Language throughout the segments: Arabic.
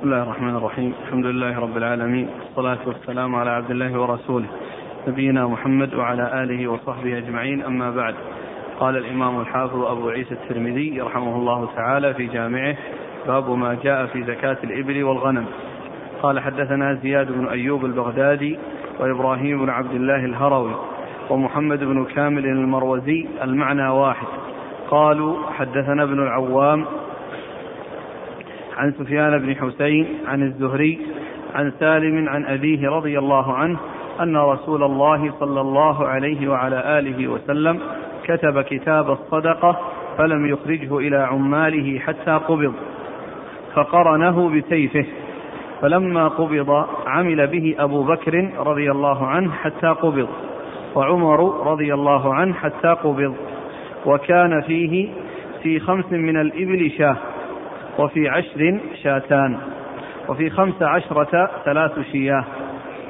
بسم الله الرحمن الرحيم. الحمد لله رب العالمين. والصلاة والسلام على عبد الله ورسوله. نبينا محمد وعلى آله وصحبه أجمعين. أما بعد. قال الإمام الحافظ أبو عيسى الترمذي رحمه الله تعالى في جامعه باب ما جاء في زكاة الإبل والغنم. قال حدثنا زياد بن أيوب البغدادي وإبراهيم بن عبد الله الهروي ومحمد بن كامل المروزي. المعنى واحد. قالوا حدثنا ابن العوام عن سفيان بن حسين عن الزهري عن سالم عن أبيه رضي الله عنه أن رسول الله صلى الله عليه وعلى آله وسلم كتب كتاب الصدقة فلم يخرجه إلى عماله حتى قبض فقرنه بسيفه فلما قبض عمل به أبو بكر رضي الله عنه حتى قبض وعمر رضي الله عنه حتى قبض وكان فيه في خمس من الإبل شاة. وفي عشر شاتان وفي خمس عشرة ثلاث شياه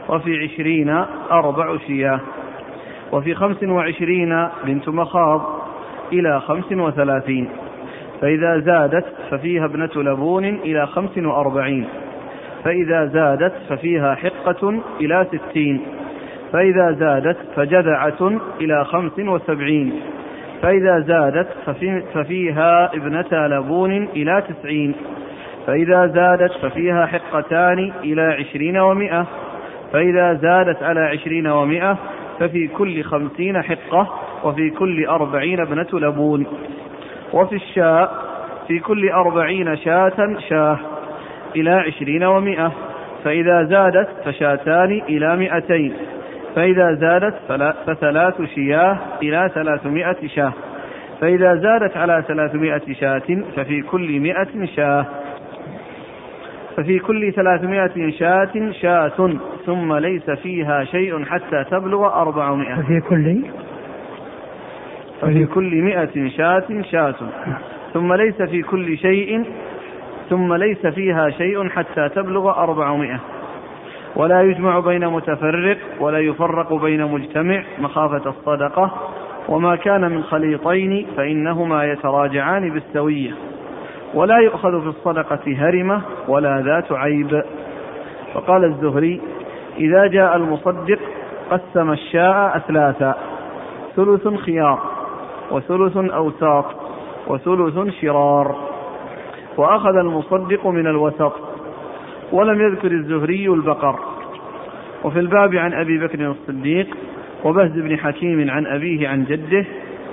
وفي عشرين أربع شياه وفي خمس وعشرين بنت مخاض إلى خمس وثلاثين فإذا زادت ففيها ابنة لبون إلى خمس وأربعين فإذا زادت ففيها حقة إلى ستين فإذا زادت فجذعة إلى خمس وسبعين. فإذا زادت ففي ففيها ابنتا لبون إلى تسعين. فإذا زادت ففيها حقتان إلى عشرين ومائة. فإذا زادت على عشرين ومائة ففي كل خمسين حقة وفي كل أربعين ابنة لبون. وفي الشاء في كل أربعين شاة شاه إلى عشرين ومائة. فإذا زادت فشاتان إلى مئتين. فإذا زادت فثلاث شياه إلى ثلاثمائة شاة. فإذا زادت على ثلاثمائة شاة ففي كل مائة شاة. ففي كل ثلاثمائة شاة شاة ثم ليس فيها شيء حتى تبلغ أربعمائة. ففي كل ففي كل مائة شاة شاة. ثم ليس في كل شيء ثم ليس فيها شيء حتى تبلغ أربعمائة. ولا يجمع بين متفرق ولا يفرق بين مجتمع مخافة الصدقة وما كان من خليطين فإنهما يتراجعان بالسوية. ولا يؤخذ في الصدقة هرمة ولا ذات عيب. فقال الزهري إذا جاء المصدق قسم الشاء أثلاثا ثلث خيار وثلث أوساط وثلث شرار. وأخذ المصدق من الوسط ولم يذكر الزهري البقر. وفي الباب عن أبي بكر الصديق وبهز بن حكيم عن أبيه عن جده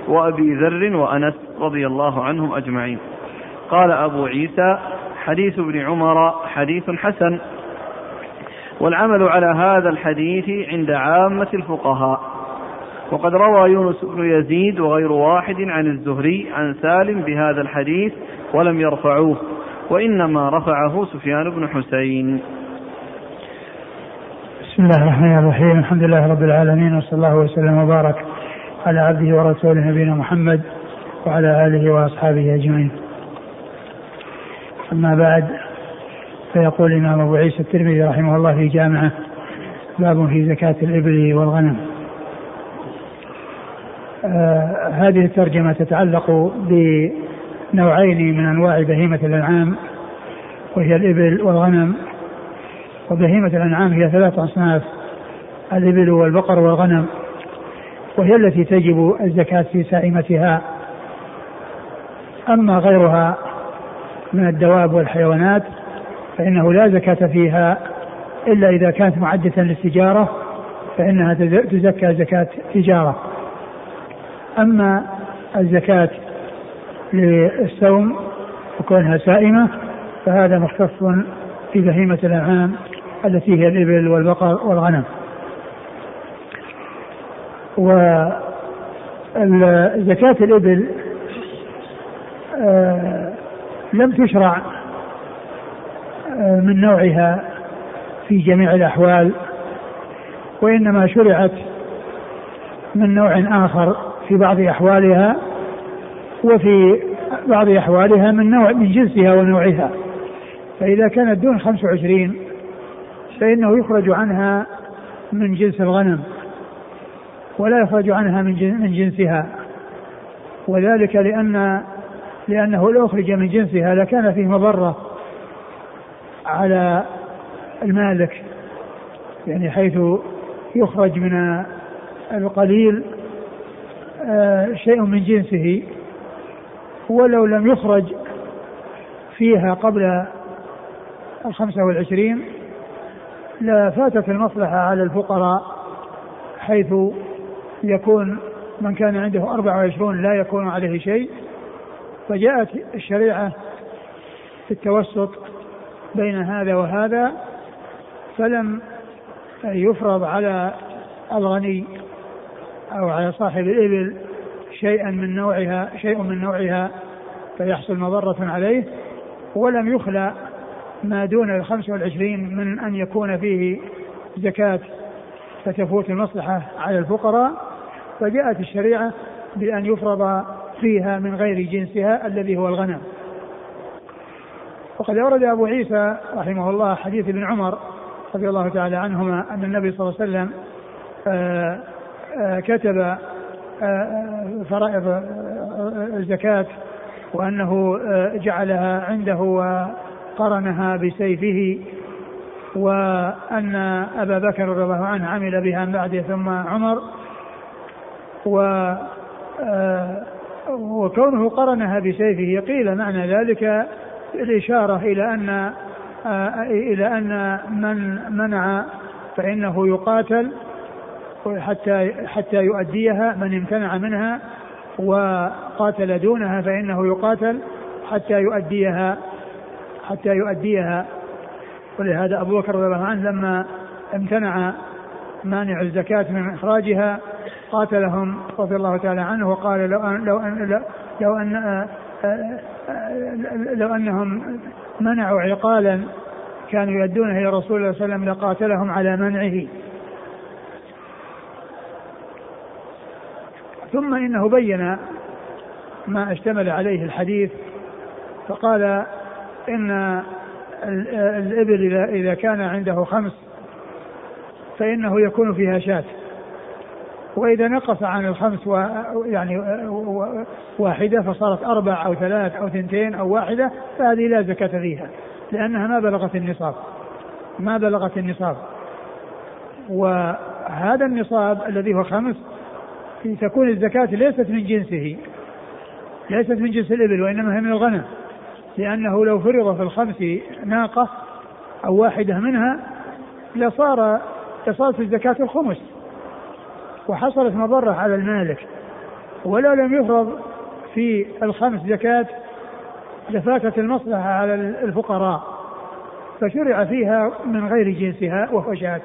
وأبي ذر وأنس رضي الله عنهم أجمعين. قال أبو عيسى حديث ابن عمر حديث حسن. والعمل على هذا الحديث عند عامة الفقهاء. وقد روى يونس بن يزيد وغير واحد عن الزهري عن سالم بهذا الحديث ولم يرفعوه. وإنما رفعه سفيان بن حسين. بسم الله الرحمن الرحيم. الحمد لله رب العالمين وصلى الله وسلم وبارك على عبده ورسوله نبينا محمد وعلى آله وأصحابه أجمعين. أما بعد فيقول الإمام أبو عيسى الترمذي رحمه الله في جامعة باب في زكاة الإبل والغنم. آه هذه الترجمة تتعلق بنوعين من أنواع بهيمة الأنعام وهي الإبل والغنم. وبهيمة الأنعام هي ثلاث أصناف الإبل والبقر والغنم. وهي التي تجب الزكاة في سائمتها. أما غيرها من الدواب والحيوانات فإنه لا زكاة فيها إلا إذا كانت معدة للتجارة فإنها تزكى زكاة تجارة. أما الزكاة للسوم وكونها سائمة فهذا مختص في بهيمة الأنعام التي هي الإبل والبقر والغنم. وزكاة الإبل آه لم تشرع آه من نوعها في جميع الأحوال وإنما شرعت من نوع آخر في بعض أحوالها وفي بعض أحوالها من نوع من جنسها ونوعها. فإذا كانت دون 25 فإنه يخرج عنها من جنس الغنم ولا يخرج عنها من من جنسها. وذلك لأن لأنه لو أخرج من جنسها لكان فيه مضرة على المالك يعني حيث يخرج من القليل آه، شيء من جنسه. ولو لم يخرج فيها قبل الخمسة والعشرين لفاتت المصلحة على الفقراء حيث يكون من كان عنده أربع وعشرون لا يكون عليه شيء. فجاءت الشريعة في التوسط بين هذا وهذا فلم يفرض على الغني أو على صاحب الإبل شيئا من نوعها شيء من نوعها فيحصل مضرة عليه ولم يخلى ما دون الخمس والعشرين من أن يكون فيه زكاة فتفوت المصلحة على الفقراء فجاءت الشريعة بأن يفرض فيها من غير جنسها الذي هو الغنم. وقد أورد أبو عيسى رحمه الله حديث ابن عمر رضي الله تعالى عنهما أن النبي صلى الله عليه وسلم آه، آه، كتب فرائض الزكاة وأنه جعلها عنده وقرنها بسيفه وأن أبا بكر رضي الله عنه عمل بها من بعده ثم عمر و وكونه قرنها بسيفه قيل معنى ذلك الإشارة إلى أن إلى أن من منع فإنه يقاتل حتى حتى يؤديها من امتنع منها وقاتل دونها فإنه يقاتل حتى يؤديها حتى يؤديها. ولهذا أبو بكر رضي الله عنه لما امتنع مانع الزكاة من إخراجها قاتلهم رضي الله تعالى عنه وقال لو أن لو أن لو أن لو أنهم منعوا عقالا كانوا يؤدونه إلى رسول الله صلى الله عليه وسلم لقاتلهم على منعه. ثم إنه بين ما اشتمل عليه الحديث فقال إن الإبل إذا كان عنده خمس فإنه يكون فيها شاة. وإذا نقص عن الخمس و يعني واحدة فصارت أربع أو ثلاث أو ثنتين أو واحدة فهذه لا زكاة فيها لأنها ما بلغت النصاب ما بلغت النصاب. وهذا النصاب الذي هو خمس تكون الزكاة ليست من جنسه ليست من جنس الإبل وإنما هي من الغنم لأنه لو فرض في الخمس ناقة أو واحدة منها لصار لصارت الزكاة الخمس وحصلت مضرة على المالك ولو لم يفرض في الخمس زكاة لفاتت المصلحة على الفقراء فشرع فيها من غير جنسها وهو شاة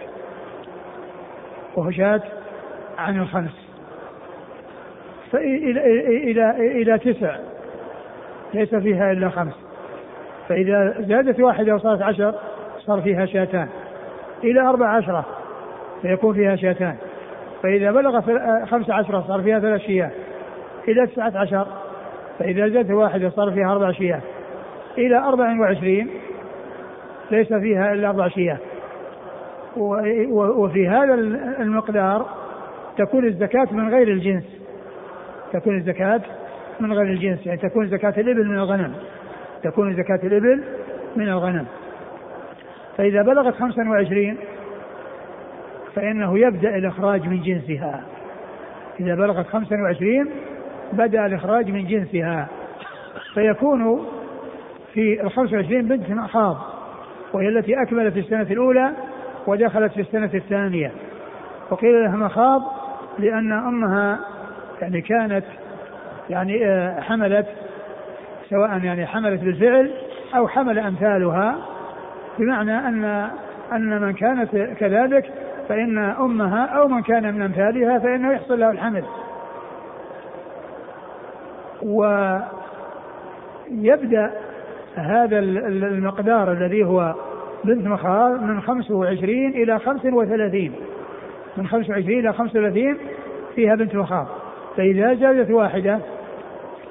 وهو عن الخمس. فإلى إلى إلى تسع. ليس فيها إلا خمس. فإذا زادت واحدة وصارت عشر صار فيها شاتان. إلى أربع عشرة فيكون فيها شاتان. فإذا بلغ خمس عشرة صار فيها ثلاث شياه إلى تسعة عشر فإذا زادت واحدة صار فيها أربع شياه إلى أربع وعشرين ليس فيها إلا أربع شياه وفي هذا المقدار تكون الزكاة من غير الجنس. تكون الزكاة من غير الجنس يعني تكون زكاة الإبل من الغنم. تكون زكاة الإبل من الغنم. فإذا بلغت خمسا وعشرين فإنه يبدأ الإخراج من جنسها. إذا بلغت 25 بدأ الإخراج من جنسها. فيكون في ال 25 بنت مخاض وهي التي أكملت السنة الأولى ودخلت في السنة الثانية. وقيل لها مخاض لأن أمها يعني كانت يعني آه، حملت سواء يعني حملت بالفعل أو حمل أمثالها بمعنى أن أن من كانت كذلك فإن أمها أو من كان من أمثالها فإنه يحصل له الحمل. ويبدأ هذا المقدار الذي هو بنت مخاض من 25 إلى 35 من 25 إلى 35 فيها بنت مخاض فإذا زادت واحدة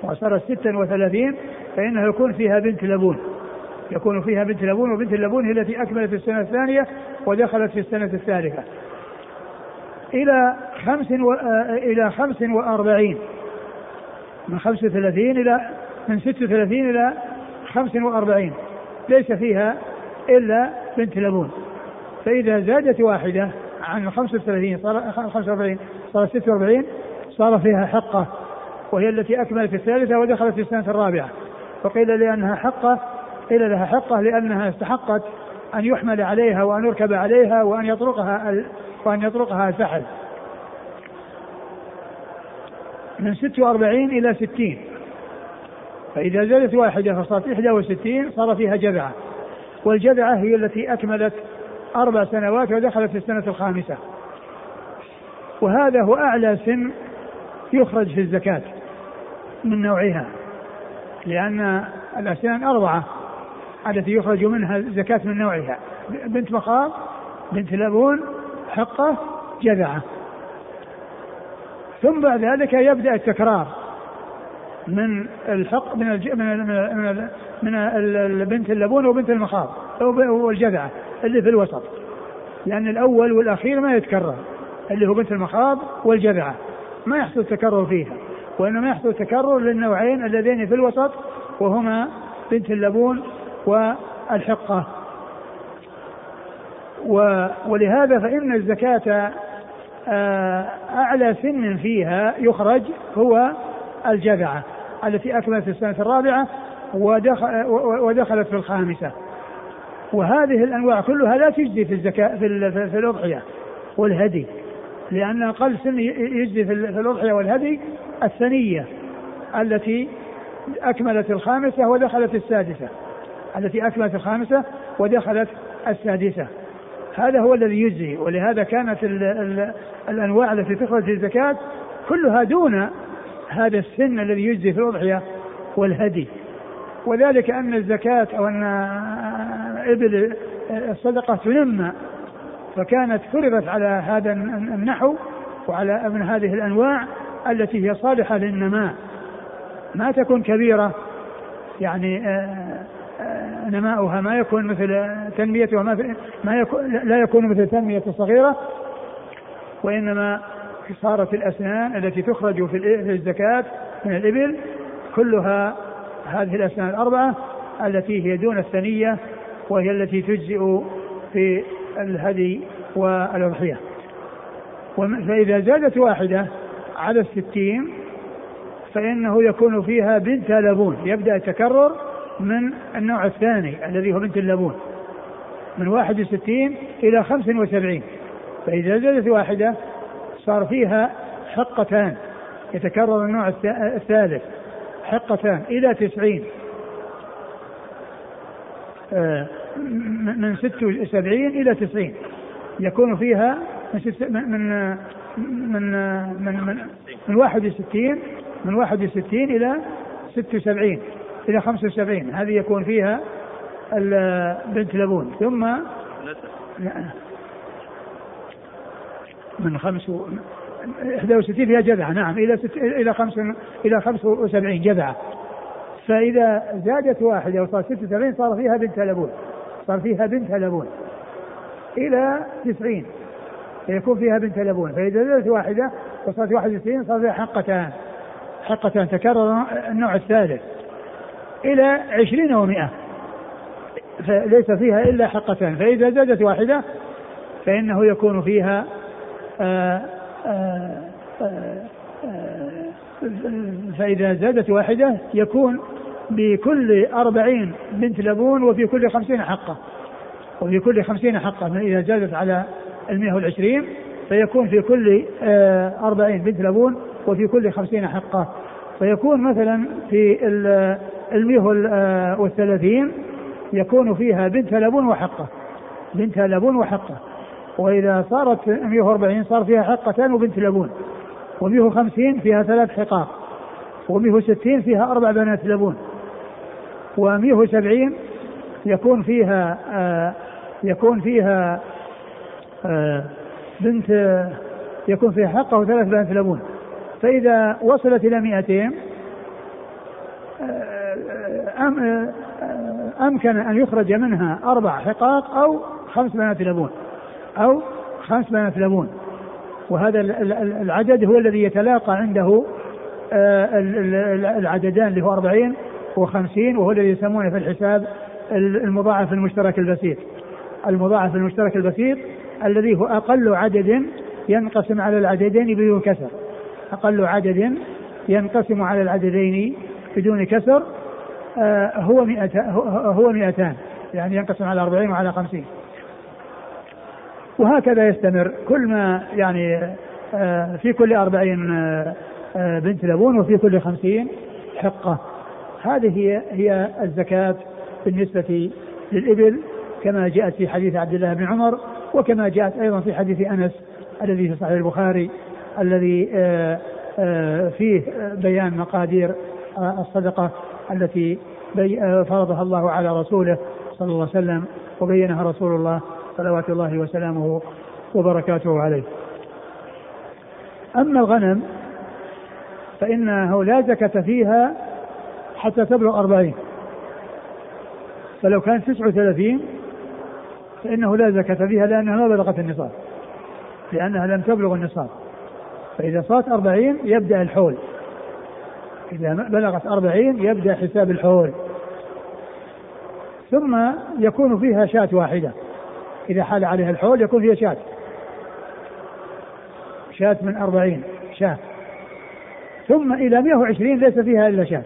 وصارت 36 فإنه يكون فيها بنت لبون. يكون فيها بنت لبون وبنت اللبون هي التي أكملت السنة الثانية ودخلت في السنة الثالثة. إلى خمس و... آه، إلى خمس وأربعين. من خمس وثلاثين إلى من ست وثلاثين إلى خمس وأربعين. ليس فيها إلا بنت لبون. فإذا زادت واحدة عن 35 صار 45 صار 46 صار فيها حقة وهي التي أكملت الثالثة ودخلت في السنة الرابعة. وقيل لأنها حقة قيل لها حقة لأنها استحقت أن يحمل عليها وأن يركب عليها وأن يطرقها وأن يطرقها الفحل. من 46 إلى 60 فإذا زادت واحدة فصارت 61 صار فيها جذعة. والجذعة هي التي أكملت أربع سنوات ودخلت في السنة الخامسة. وهذا هو أعلى سن يخرج في الزكاة من نوعها لأن الأسنان أربعة التي يخرج منها الزكاة من نوعها. بنت مخاض بنت لبون حقة جذعة. ثم بعد ذلك يبدأ التكرار من الحق من الج... من ال... من ال... من البنت اللبون وبنت المخاض والجذعة اللي في الوسط لأن الأول والأخير ما يتكرر اللي هو بنت المخاض والجذعة. ما يحصل تكرر فيها وإنما يحصل تكرر للنوعين اللذين في الوسط وهما بنت اللبون والحقة. ولهذا فإن الزكاة آه، أعلى سن فيها يخرج هو الجذعة التي أكملت السنة الرابعة ودخل ودخلت في الخامسة. وهذه الأنواع كلها لا تجزي في الزكاة في, في الأضحية والهدي. لأن أقل سن يجزي في الأضحية والهدي الثنية التي أكملت الخامسة ودخلت السادسة. التي أكملت الخامسة ودخلت السادسة. هذا هو الذي يجزي ولهذا كانت ال ال الأنواع التي تخرج الزكاة كلها دون هذا السن الذي يجزي في الأضحية والهدي. وذلك أن الزكاة أو أن إبل الصدقة تنمى فكانت فرضت على هذا النحو وعلى من هذه الأنواع التي هي صالحة للنماء. ما تكون كبيرة يعني آه، آه، نماؤها ما يكون مثل تنميتها ما, ما يكون لا يكون مثل تنمية الصغيرة وإنما صارت الأسنان التي تخرج في الزكاة من الإبل كلها هذه الأسنان الأربعة التي هي دون الثنية وهي التي تجزئ في الهدي والأضحية. فإذا زادت واحدة على الستين فإنه يكون فيها بنت لبون. يبدأ التكرر من النوع الثاني الذي هو بنت اللبون. من واحد وستين إلى خمس وسبعين. فإذا زادت واحدة صار فيها حقتان. يتكرر النوع الثالث. حقتان إلى تسعين. آه، من ست وسبعين إلى تسعين. يكون فيها من من من من من, من 61 من 61 إلى 76 إلى 75 هذه يكون فيها بنت لبون. ثم من خمس 61 فيها جذعة. نعم. إلى إلى خمس إلى 75 جذعة. فإذا زادت واحدة وصار 76 صار فيها بنت لبون. صار فيها بنت لبون. إلى 90 فيكون فيها بنت لبون. فإذا زادت واحدة وصارت 61 صار فيها حقتان. حقتان. تكرر النوع الثالث. إلى 20 و100 فليس فيها إلا حقتان. فإذا زادت واحدة فإنه يكون فيها آآ آآ آآ فإذا زادت واحدة يكون بكل أربعين بنت لبون وفي كل خمسين حقة. وفي كل خمسين حقة. إذا زادت على المئة والعشرين فيكون في كل آه، أربعين بنت لبون وفي كل خمسين حقة. فيكون مثلا في المئة آه، والثلاثين يكون فيها بنت لبون وحقة. بنت لبون وحقة. وإذا صارت 140 صار فيها حقتان وبنت لبون. و150 فيها ثلاث حقاق. و160 فيها أربع بنات لبون. و170 يكون فيها آه يكون فيها آه بنت يكون فيها حقه وثلاث بنات لبون فإذا وصلت إلى 200 آه، أم آه، أمكن أن يخرج منها أربع حقاق أو خمس بنات لبون أو خمس بنات لبون وهذا العدد هو الذي يتلاقى عنده آه، العددان اللي هو 40 و50 وهو الذي يسمونه في الحساب المضاعف المشترك البسيط. المضاعف المشترك البسيط الذي هو أقل عدد ينقسم على العددين بدون كسر. أقل عدد ينقسم على العددين بدون كسر آه هو مئتان هو مئتان. يعني ينقسم على أربعين وعلى خمسين. وهكذا يستمر. كل ما يعني آه في كل أربعين آه بنت لبون وفي كل خمسين حقة. هذه هي هي الزكاة بالنسبة للإبل كما جاءت في حديث عبد الله بن عمر وكما جاءت أيضا في حديث أنس الذي في صحيح البخاري الذي آه، آه، فيه بيان مقادير آه، الصدقة التي فرضها الله على رسوله صلى الله عليه وسلم وبينها رسول الله صلوات الله وسلامه وبركاته عليه. أما الغنم فإنه لا زكاة فيها حتى تبلغ أربعين. فلو كانت تسعة وثلاثين فإنه لا زكاة فيها لأنها ما بلغت النصاب. لأنها لم تبلغ النصاب. فإذا صارت أربعين يبدأ الحول. إذا بلغت أربعين يبدأ حساب الحول. ثم يكون فيها شاة واحدة. إذا حال عليها الحول يكون فيها شاة. شاة من أربعين شاة. ثم إلى 120 ليس فيها إلا شاة.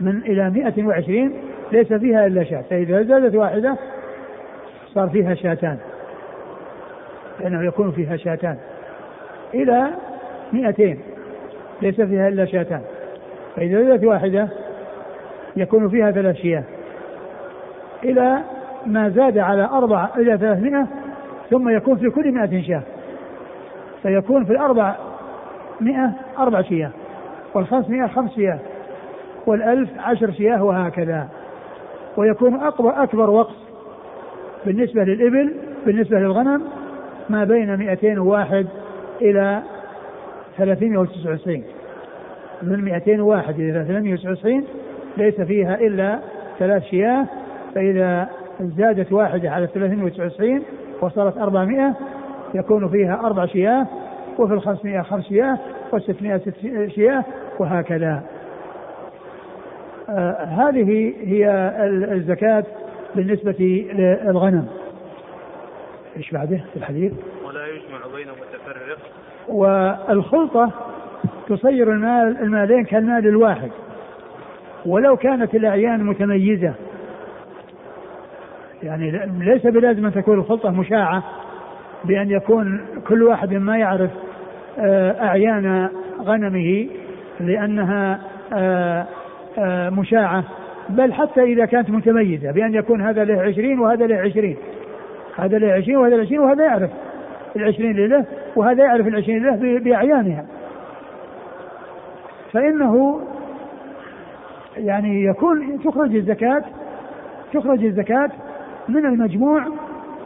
من إلى 120 ليس فيها إلا شاة. فإذا زادت واحدة صار فيها شاتان. لأنه يكون فيها شاتان. إلى 200 ليس فيها إلا شاتان. فإذا زادت واحدة يكون فيها ثلاث شياه. إلى ما زاد على أربع إلى 300 ثم يكون في كل 100 شاة. فيكون في الأربع مئة أربع شياه والخمسمائة خمس شياه. والألف عشر شياه وهكذا. ويكون أكبر أكبر وقت بالنسبة للإبل بالنسبة للغنم ما بين 201 إلى 399 من 201 إلى 399 ليس فيها إلا ثلاث شياه فإذا زادت واحدة على 399 وصارت 400 يكون فيها أربع شياه وفي الخمسمائة خمس شياه والستمائة ست شياه وهكذا. هذه هي الزكاة بالنسبة للغنم. إيش بعده في الحديث؟ ولا يجمع بين متفرق. والخلطة تصير المال المالين كالمال الواحد. ولو كانت الأعيان متميزة. يعني ليس بلازم أن تكون الخلطة مشاعة بأن يكون كل واحد ما يعرف آه، أعيان غنمه لأنها آه، آه، مشاعة بل حتى إذا كانت متميزة بأن يكون هذا له عشرين وهذا له عشرين. هذا له عشرين وهذا له عشرين وهذا يعرف العشرين له وهذا يعرف العشرين له بأعيانها. فإنه يعني يكون تخرج الزكاة تخرج الزكاة من المجموع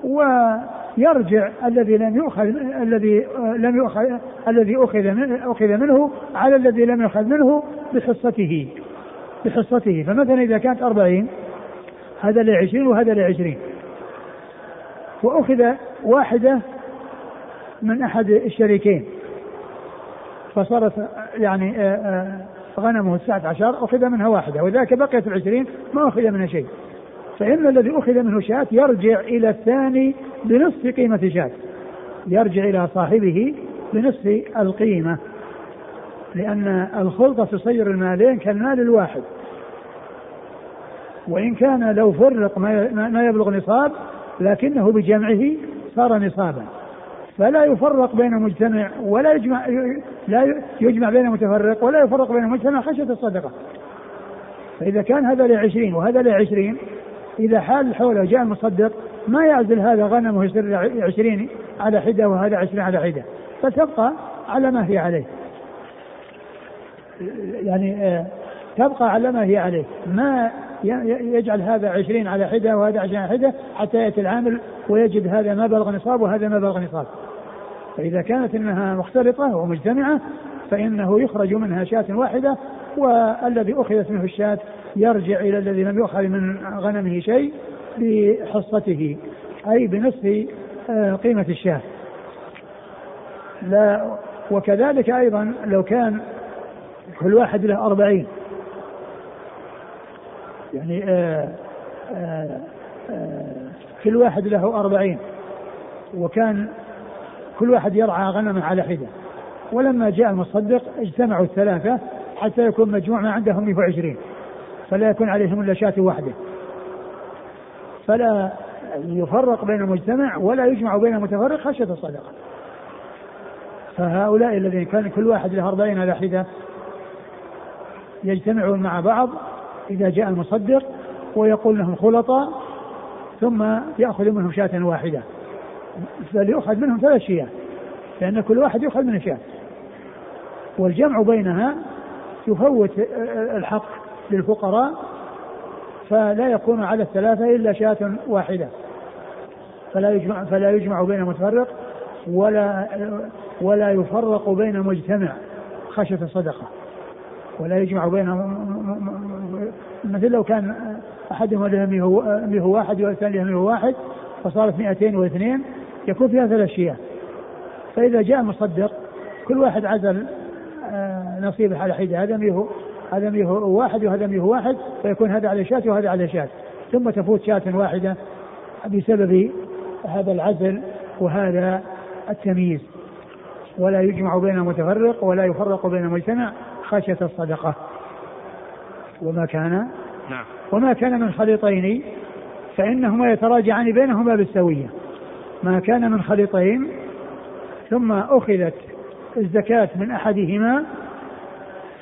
ويرجع الذي لم يؤخذ الذي لم يؤخذ الذي أخذ منه أخذ منه على الذي لم يؤخذ منه بحصته. بحصته. فمثلا إذا كانت أربعين هذا لعشرين وهذا لعشرين. وأخذ واحدة من أحد الشريكين. فصارت يعني آه، آه، غنمه الساعة عشر أخذ منها واحدة. وذاك بقيت العشرين ما أخذ منها شيء. فإن الذي أخذ منه شاة يرجع إلى الثاني بنصف قيمة شاة. يرجع إلى صاحبه بنصف القيمة. لأن الخلطة تصير المالين كالمال الواحد. وإن كان لو فرق ما يبلغ نصاب لكنه بجمعه صار نصابا. فلا يفرق بين مجتمع ولا يجمع لا يجمع بين متفرق ولا يفرق بين مجتمع خشية الصدقة. فإذا كان هذا لعشرين وهذا لعشرين إذا حال الحول وجاء المصدق ما يعزل هذا غنمه يصير عشرين على حدة وهذا عشرين على حدة. فتبقى على ما هي عليه. يعني آه، تبقى على ما هي عليه. ما يجعل هذا عشرين على حدة وهذا عشرين على حدة حتى يأتي العامل ويجد هذا ما بلغ نصاب وهذا ما بلغ نصاب. فإذا كانت إنها مختلطة ومجتمعة فإنه يخرج منها شاة واحدة والذي أخذت منه الشاة يرجع إلى الذي لم يؤخذ من غنمه شيء بحصته أي بنصف آه، قيمة الشاة. لا وكذلك أيضا لو كان كل واحد له أربعين. يعني آه آه، آه، كل واحد له أربعين. وكان كل واحد يرعى غنما على حدة. ولما جاء المصدق اجتمعوا الثلاثة حتى يكون مجموع ما عندهم 120 فلا يكون عليهم إلا شاة واحدة. فلا يفرق بين المجتمع ولا يجمع بين المتفرق خشية الصدقة. فهؤلاء الذين كان كل واحد له أربعين على حدة يجتمعون مع بعض إذا جاء المصدق ويقول لهم خلطاء ثم يأخذ منهم شاة واحدة. فليؤخذ منهم ثلاث شياه لأن كل واحد يؤخذ منه شاة. والجمع بينها يفوت الحق للفقراء فلا يكون على الثلاثة إلا شاة واحدة. فلا يجمع فلا يجمع بين متفرق ولا ولا يفرق بين مجتمع خشية الصدقة. ولا يجمع بين مثل لو كان أحدهم له واحد والثاني له واحد فصارت 202 يكون فيها ثلاث شياه فإذا جاء مصدق كل واحد عزل آه، نصيبه على حدة. هذا ميه هذا ميه واحد وهذا ميه واحد فيكون هذا على شاة وهذا على شاة. ثم تفوت شاة واحدة بسبب هذا العزل وهذا التمييز. ولا يجمع بين المتفرق ولا يفرق بين المجتمع خشية الصدقة. وما كان نعم. وما كان من خليطين فإنهما يتراجعان بينهما بالسوية. ما كان من خليطين ثم أخذت الزكاة من أحدهما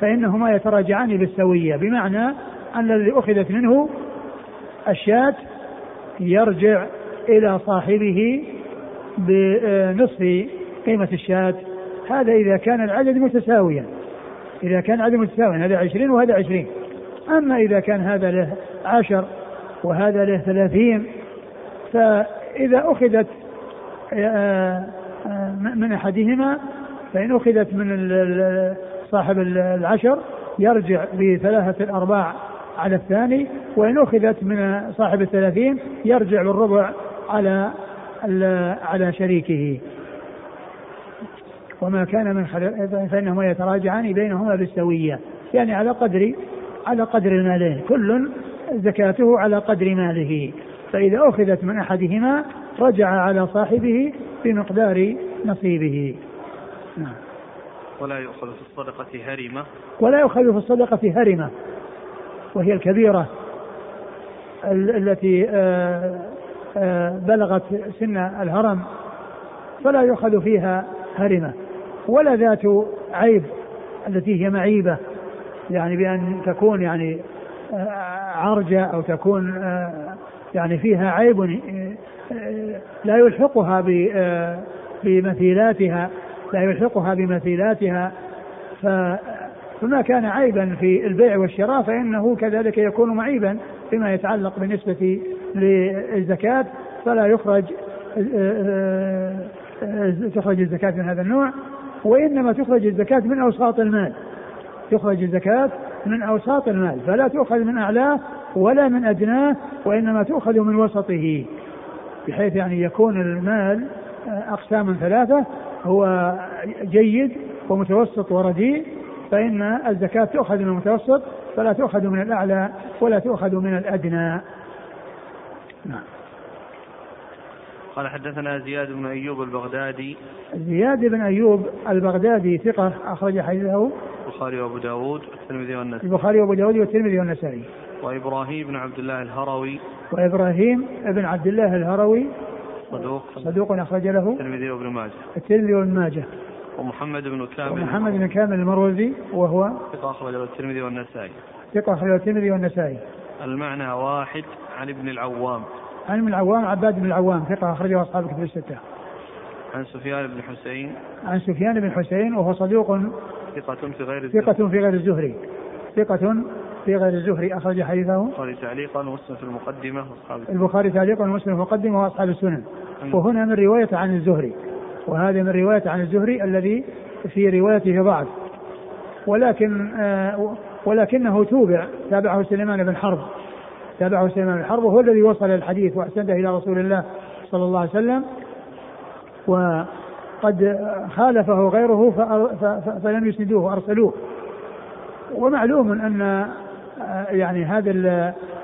فإنهما يتراجعان بالسوية. بمعنى أن الذي أخذت منه الشاة يرجع إلى صاحبه بنصف قيمة الشاة. هذا إذا كان العدد متساويا. إذا كان العدد متساويا هذا عشرين وهذا عشرين. أما إذا كان هذا له عشر وهذا له ثلاثين فإذا أخذت آه، آه، من أحدهما فإن أخذت من صاحب العشر يرجع بثلاثة الأرباع على الثاني وإن أخذت من صاحب الثلاثين يرجع بالربع على على شريكه. وما كان من فإنهما يتراجعان بينهما بالسوية. يعني على قدر على قدر المالين كل زكاته على قدر ماله. فإذا أخذت من أحدهما رجع على صاحبه بمقدار نصيبه. نعم. ولا يؤخذ في الصدقة هرمة. ولا يؤخذ في الصدقة هرمة. وهي الكبيرة التي آه، آه، بلغت سن الهرم. فلا يؤخذ فيها هرمة. ولا ذات عيب التي هي معيبة يعني بأن تكون يعني آه، عرجة أو تكون يعني فيها عيب لا يلحقها بمثيلاتها لا يلحقها بمثيلاتها. فما كان عيبا في البيع والشراء فإنه كذلك يكون معيبا فيما يتعلق بالنسبة للزكاة. فلا يخرج تخرج الزكاة من هذا النوع. وإنما تخرج الزكاة من أوساط المال. تخرج الزكاة من أوساط المال فلا تؤخذ من أعلاه ولا من أدناه وإنما تؤخذ من وسطه. بحيث يعني يكون المال أقساما ثلاثة هو جيد ومتوسط ورديء فإن الزكاة تؤخذ من المتوسط فلا تؤخذ من الأعلى ولا تؤخذ من الأدنى. نعم. قال حدثنا زياد بن أيوب البغدادي. زياد بن أيوب البغدادي ثقة أخرج حديثه البخاري وأبو داود والترمذي والنسائي. البخاري وأبو داود والترمذي والنسائي. وإبراهيم بن عبد الله الهروي. وإبراهيم بن عبد الله الهروي صدوق. صدوق أخرج له الترمذي وابن ماجه. الترمذي وابن ماجه. ومحمد بن كامل ومحمد بن كامل المروزي وهو ثقة أخرجه الترمذي والنسائي. ثقة أخرجه الترمذي والنسائي. المعنى واحد عن ابن العوام. عن ابن العوام عباد بن العوام ثقة أخرجه أصحاب الكتب الستة. عن سفيان بن حسين. عن سفيان بن حسين وهو صدوق ثقة في غير الزهري. ثقة في غير الزهري. ثقة في غير الزهري أخرج حديثه. البخاري تعليقا ومسلم في المقدمة وأصحاب البخاري تعليقا ومسلم في المقدمة وأصحاب السنن. وهنا من رواية عن الزهري. وهذا من رواية عن الزهري الذي في روايته ضعف. ولكن آه ولكنه توبع تابعه سليمان بن حرب. تابعه سليمان بن حرب وهو الذي وصل الحديث واحسنه إلى رسول الله صلى الله عليه وسلم. وقد خالفه غيره فلم يسندوه وأرسلوه. ومعلوم أن آه، يعني هذا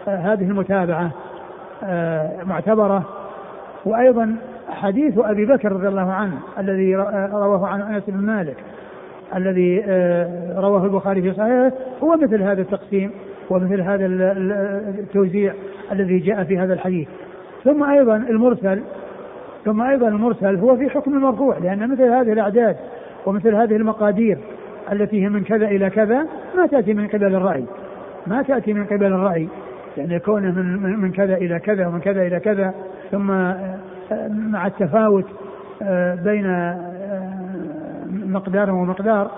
هذه المتابعة آه، معتبرة. وأيضا حديث أبي بكر رضي الله عنه الذي رواه عن أنس بن مالك الذي رواه البخاري في صحيحه هو مثل هذا التقسيم. ومثل هذا التوزيع الذي جاء في هذا الحديث. ثم أيضا المرسل ثم أيضا المرسل هو في حكم المرفوع لأن مثل هذه الأعداد ومثل هذه المقادير التي هي من كذا إلى كذا ما تأتي من قبل الرأي. ما تأتي من قبل الرأي. يعني كونه من من كذا إلى كذا ومن كذا إلى كذا ثم آه، مع التفاوت آه، بين آه، مقدار ومقدار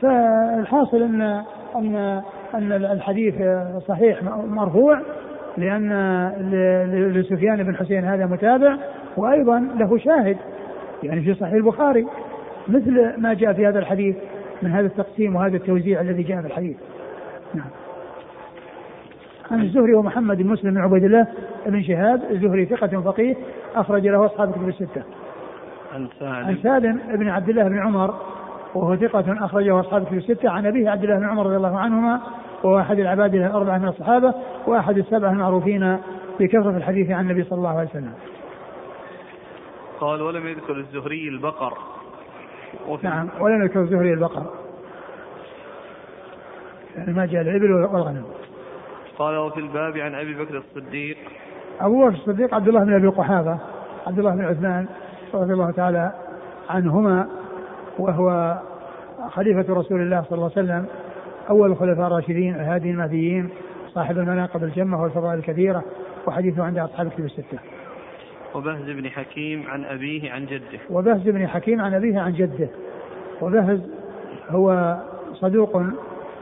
فالحاصل ان أن أن الحديث صحيح مرفوع لأن لسفيان بن حسين هذا متابع وأيضا له شاهد يعني في صحيح البخاري مثل ما جاء في هذا الحديث من هذا التقسيم وهذا التوزيع الذي جاء في الحديث. نعم. عن الزهري ومحمد بن مسلم بن عبيد الله بن شهاب الزهري ثقة فقيه أخرج له أصحاب كتب الستة. عن سالم. عن سالم بن عبد الله بن عمر وهو ثقة أخرجه أصحاب كتب الستة. عن أبيه عبد الله بن عمر رضي الله عنهما وهو أحد العباد الأربعة من الصحابة وأحد السبعة المعروفين بكثرة الحديث عن النبي صلى الله عليه وسلم. قال ولم يذكر الزهري البقر. نعم ولم يذكر الزهري البقر. يعني ما جاء الإبل والغنم. قال وفي الباب عن أبي بكر الصديق. أبو بكر الصديق عبد الله بن أبي قحافة عبد الله بن عثمان رضي الله تعالى عنهما وهو خليفة رسول الله صلى الله عليه وسلم أول الخلفاء الراشدين الهادي المهديين صاحب المناقب الجمة والفضائل الكثيرة وحديثه عند أصحاب الكتب الستة. وبهز بن حكيم عن أبيه عن جده. وبهز بن حكيم عن أبيه عن جده. وبهز هو صدوق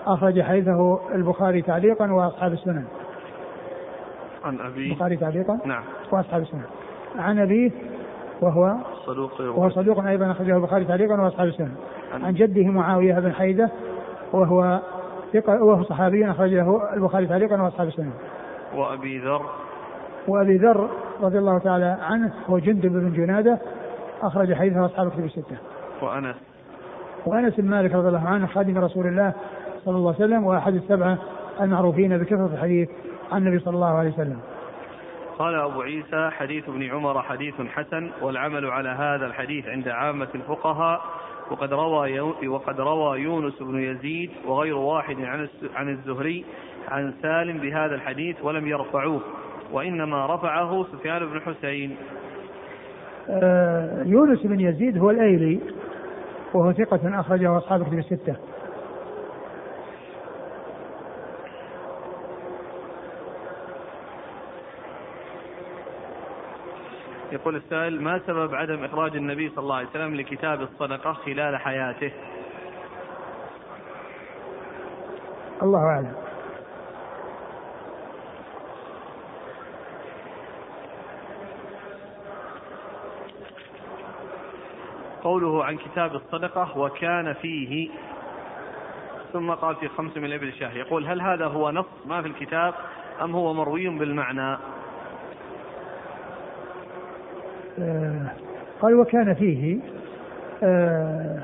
أخرج حديثه البخاري تعليقا وأصحاب السنن عن أبيه البخاري تعليقا نعم وأصحاب السنن عن أبيه وهو صدوق وهو صدوق أيضا أخرجه البخاري تعليقا وأصحاب السنن عن جده معاوية بن حيدة وهو وهو صحابي أخرجه البخاري تعليقا وأصحاب السنن وأبي ذر. وأبي ذر رضي الله تعالى عنه هو جندب بن جنادة أخرج حديثه أصحاب الكتب الستة. وأنس. وأنس بن مالك رضي الله عنه خادم رسول الله صلى الله عليه وسلم وأحد السبعة المعروفين بكثرة الحديث عن النبي صلى الله عليه وسلم. قال أبو عيسى حديث ابن عمر حديث حسن والعمل على هذا الحديث عند عامة الفقهاء وقد روى وقد روى يونس بن يزيد وغير واحد عن عن الزهري عن سالم بهذا الحديث ولم يرفعوه وإنما رفعه سفيان بن حسين. آه يونس بن يزيد هو الأيلي وهو ثقة أخرجه أصحاب كتب الستة. يقول السائل ما سبب عدم إخراج النبي صلى الله عليه وسلم لكتاب الصدقة خلال حياته؟ الله أعلم. قوله عن كتاب الصدقة وكان فيه ثم قال في خمس من الإبل الشاه يقول هل هذا هو نص ما في الكتاب أم هو مروي بالمعنى آه، قال وكان فيه آه،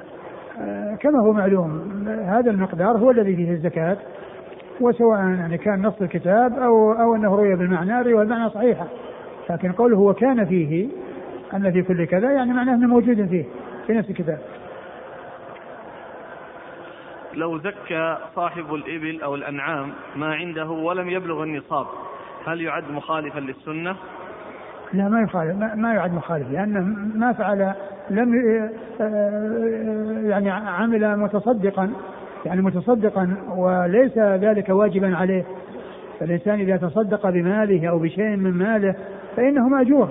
آه، كما هو معلوم هذا المقدار هو الذي فيه الزكاة وسواء يعني كان نص الكتاب أو أو أنه روي بالمعنى روي المعنى صحيحة لكن قوله وكان فيه أن في كل كذا يعني معناه أنه موجود فيه في نفس الكتاب. لو زكى صاحب الإبل أو الأنعام ما عنده ولم يبلغ النصاب هل يعد مخالفا للسنة؟ لا ما يخالف ما يعد مخالف لأنه ما فعل لم يعني عمل متصدقا يعني متصدقا وليس ذلك واجبا عليه. فالإنسان إذا تصدق بماله أو بشيء من ماله فإنه مأجور.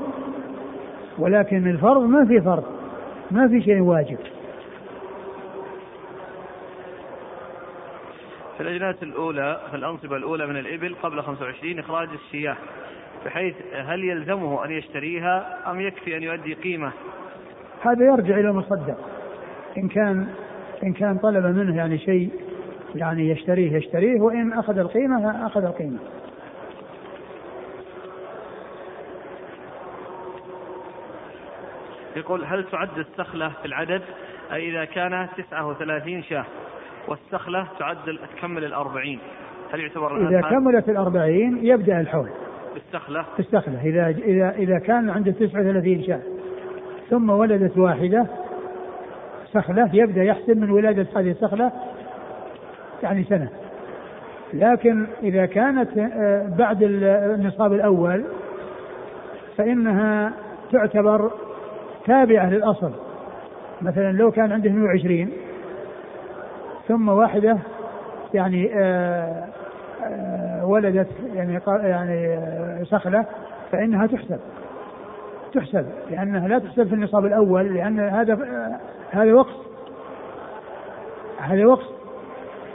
ولكن الفرض ما في فرض ما في شيء واجب. في الأجناس الأولى في الأنصبة الأولى من الإبل قبل 25 إخراج الشياه بحيث هل يلزمه أن يشتريها أم يكفي أن يؤدي قيمة؟ هذا يرجع إلى المصدق. إن كان إن كان طلب منه يعني شيء يعني يشتريه يشتريه وإن أخذ القيمة أخذ القيمة. يقول هل تعد السخلة في العدد؟ أي إذا كان 39 شاة والسخلة تعد تكمل الأربعين. هل يعتبر إذا كملت الأربعين يبدأ الحول. بالسخلة بالسخلة إذا إذا إذا كان عنده 39 شاة ثم ولدت واحدة سخلة يبدأ يحسب من ولادة هذه السخلة يعني سنة. لكن إذا كانت آه، بعد النصاب الأول فإنها تعتبر تابعة للأصل. مثلا لو كان عنده 120 ثم واحدة يعني آه، آه، ولدت يعني يعني سخلة فإنها تحسب. تحسب لأنها لا تحسب في النصاب الأول لأن هذا هذا وقت. هذا وقت.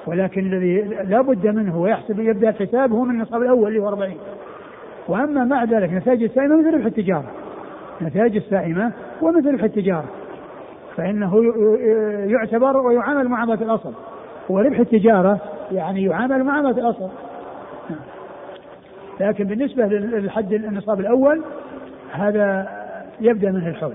ولكن الذي لا بد منه ويحسب يبدأ الحساب هو من النصاب الأول اللي هو 40 وأما مع ذلك نتائج السائمة مثل ربح التجارة. نتائج السائمة ومثل ربح التجارة. فإنه يعتبر ويعامل معاملة الأصل. وربح التجارة يعني يعامل معاملة الأصل. لكن بالنسبة للحد النصاب الأول هذا يبدأ منه الحول.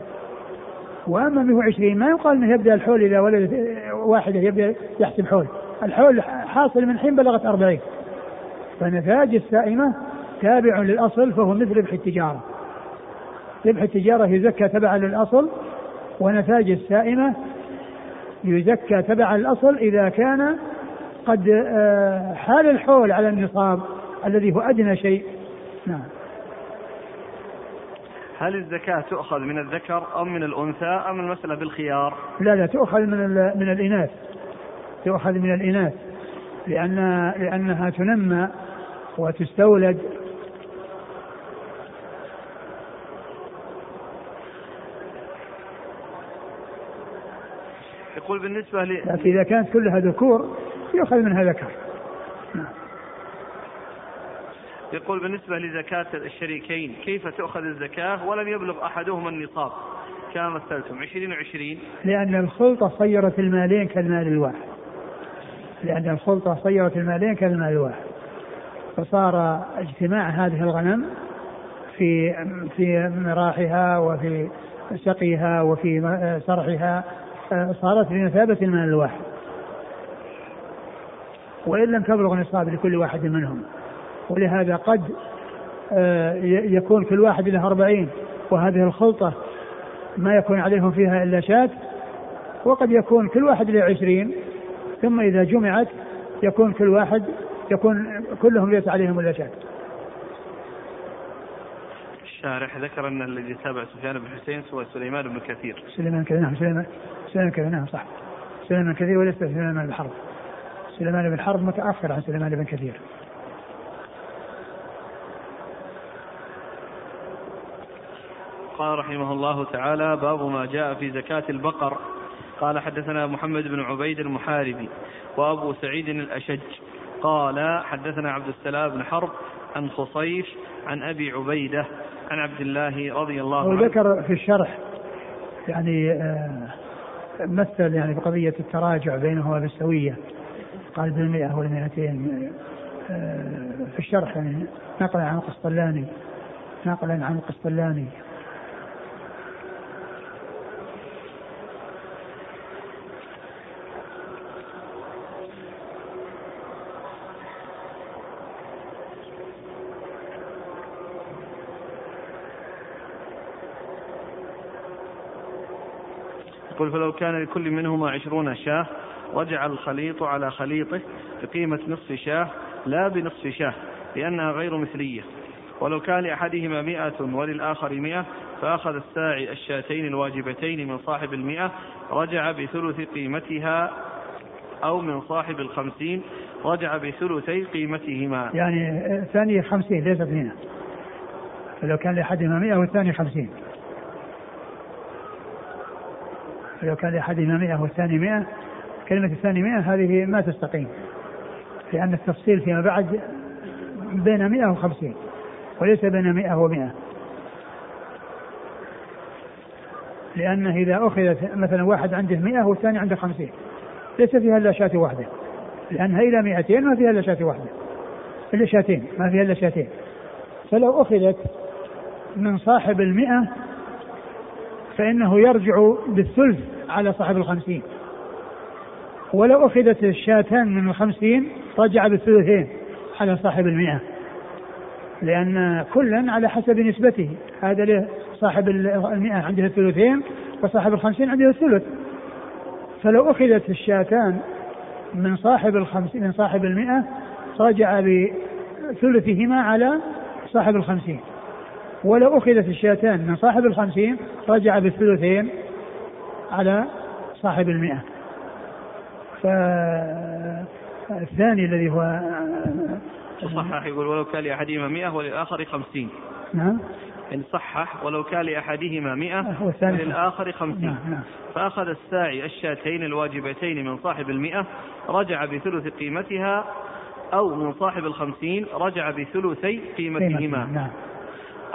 وأما 120 ما يقال إنه يبدأ الحول إذا ولدت واحدة يبدأ يحسب حول. الحول حاصل من حين بلغت أربعين. فنتاج السائمة تابع للأصل فهو مثل ربح التجارة. ربح التجارة يزكى تبعا للأصل ونتاج السائمة يزكى تبعا للأصل إذا كان قد آه، حال الحول على النصاب الذي هو أدنى شيء. نعم. هل الزكاة تؤخذ من الذكر أم من الأنثى أم المسألة بالخيار؟ لا لا تؤخذ من من الإناث. تؤخذ من الإناث. لأن لأنها تنمى وتستولد. يقول بالنسبة ل لكن إذا كانت كلها ذكور يؤخذ منها ذكر نعم. يقول بالنسبة لزكاة الشريكين كيف تؤخذ الزكاة ولم يبلغ أحدهما النصاب؟ كما مثلتم عشرين وعشرين. لأن الخلطة صيرت المالين كالمال الواحد. لأن الخلطة صيرت المالين كالمال الواحد. فصار اجتماع هذه الغنم في في مراحها وفي سقيها وفي سرحها صارت بمثابة المال الواحد. وإن لم تبلغ نصاب لكل واحد منهم. ولهذا قد آه، يكون كل واحد له أربعين وهذه الخلطة ما يكون عليهم فيها إلا شاة وقد يكون كل واحد له عشرين ثم إذا جمعت يكون كل واحد يكون كلهم ليس عليهم إلا شاة. الشارح ذكر أن الذي تابع سفيان بن حسين هو سليمان بن كثير. سليمان كثير نعم سليمان سليمان كثير نعم صح. سليمان كثير وليس سليمان بن حرب. سليمان بن حرب متأخر عن سليمان بن كثير. قال رحمه الله تعالى باب ما جاء في زكاة البقر. قال حدثنا محمد بن عبيد المحاربي وأبو سعيد الأشج. قال حدثنا عبد السلام بن حرب عن خصيف عن أبي عبيدة عن عبد الله رضي الله عنه. وذكر في الشرح يعني آه، مثل يعني بقضية التراجع بينهما بالسوية قال بالمئة والمئتين آه، في الشرح يعني نقلا عن القسطلاني نقلا عن القسطلاني يقول فلو كان لكل منهما عشرون شاة رجع الخليط على خليطه بقيمة نصف شاه لا بنصف شاه لأنها غير مثلية. ولو كان لأحدهما مئة وللآخر مئة فأخذ الساعي الشاتين الواجبتين من صاحب المئة رجع بثلث قيمتها أو من صاحب الخمسين رجع بثلثي قيمتهما. يعني الثانية خمسين ليست مئة فلو كان لأحدهما مئة والثاني خمسين. فلو كان لأحدهما 100 والثاني 100 كلمة الثاني 100 هذه ما تستقيم لأن التفصيل فيما بعد بين 150 وليس بين 100 و100 لأنه إذا أخذت مثلا واحد عنده 100 والثاني عنده 50 ليس فيها إلا شاة واحدة. لأنها إلى 200 ما فيها إلا شاة واحدة. إلا شاتين ما فيها إلا شاتين. فلو أخذت من صاحب المئة فإنه يرجع بالثلث على صاحب الخمسين. ولو أخذت الشاتان من الخمسين رجع بالثلثين على صاحب المئة. لأن كلا على حسب نسبته. هذا صاحب المئة عنده الثلثين وصاحب الخمسين عنده الثلث. فلو أخذت الشاتان من صاحب الخمسين من صاحب المئة رجع بثلثهما على صاحب الخمسين. ولو أخذت الشاتان من صاحب الخمسين رجع بالثلثين على صاحب المئة. فالثاني الذي هو صحح يقول ولو كان لأحدهما مئة وللآخر خمسين نعم إن صحح ولو كان لأحدهما مئة وللآخر خمسين نعم نعم. فأخذ الساعي الشاتين الواجبتين من صاحب المئة رجع بثلث قيمتها أو من صاحب الخمسين رجع بثلثي قيمتهما نعم.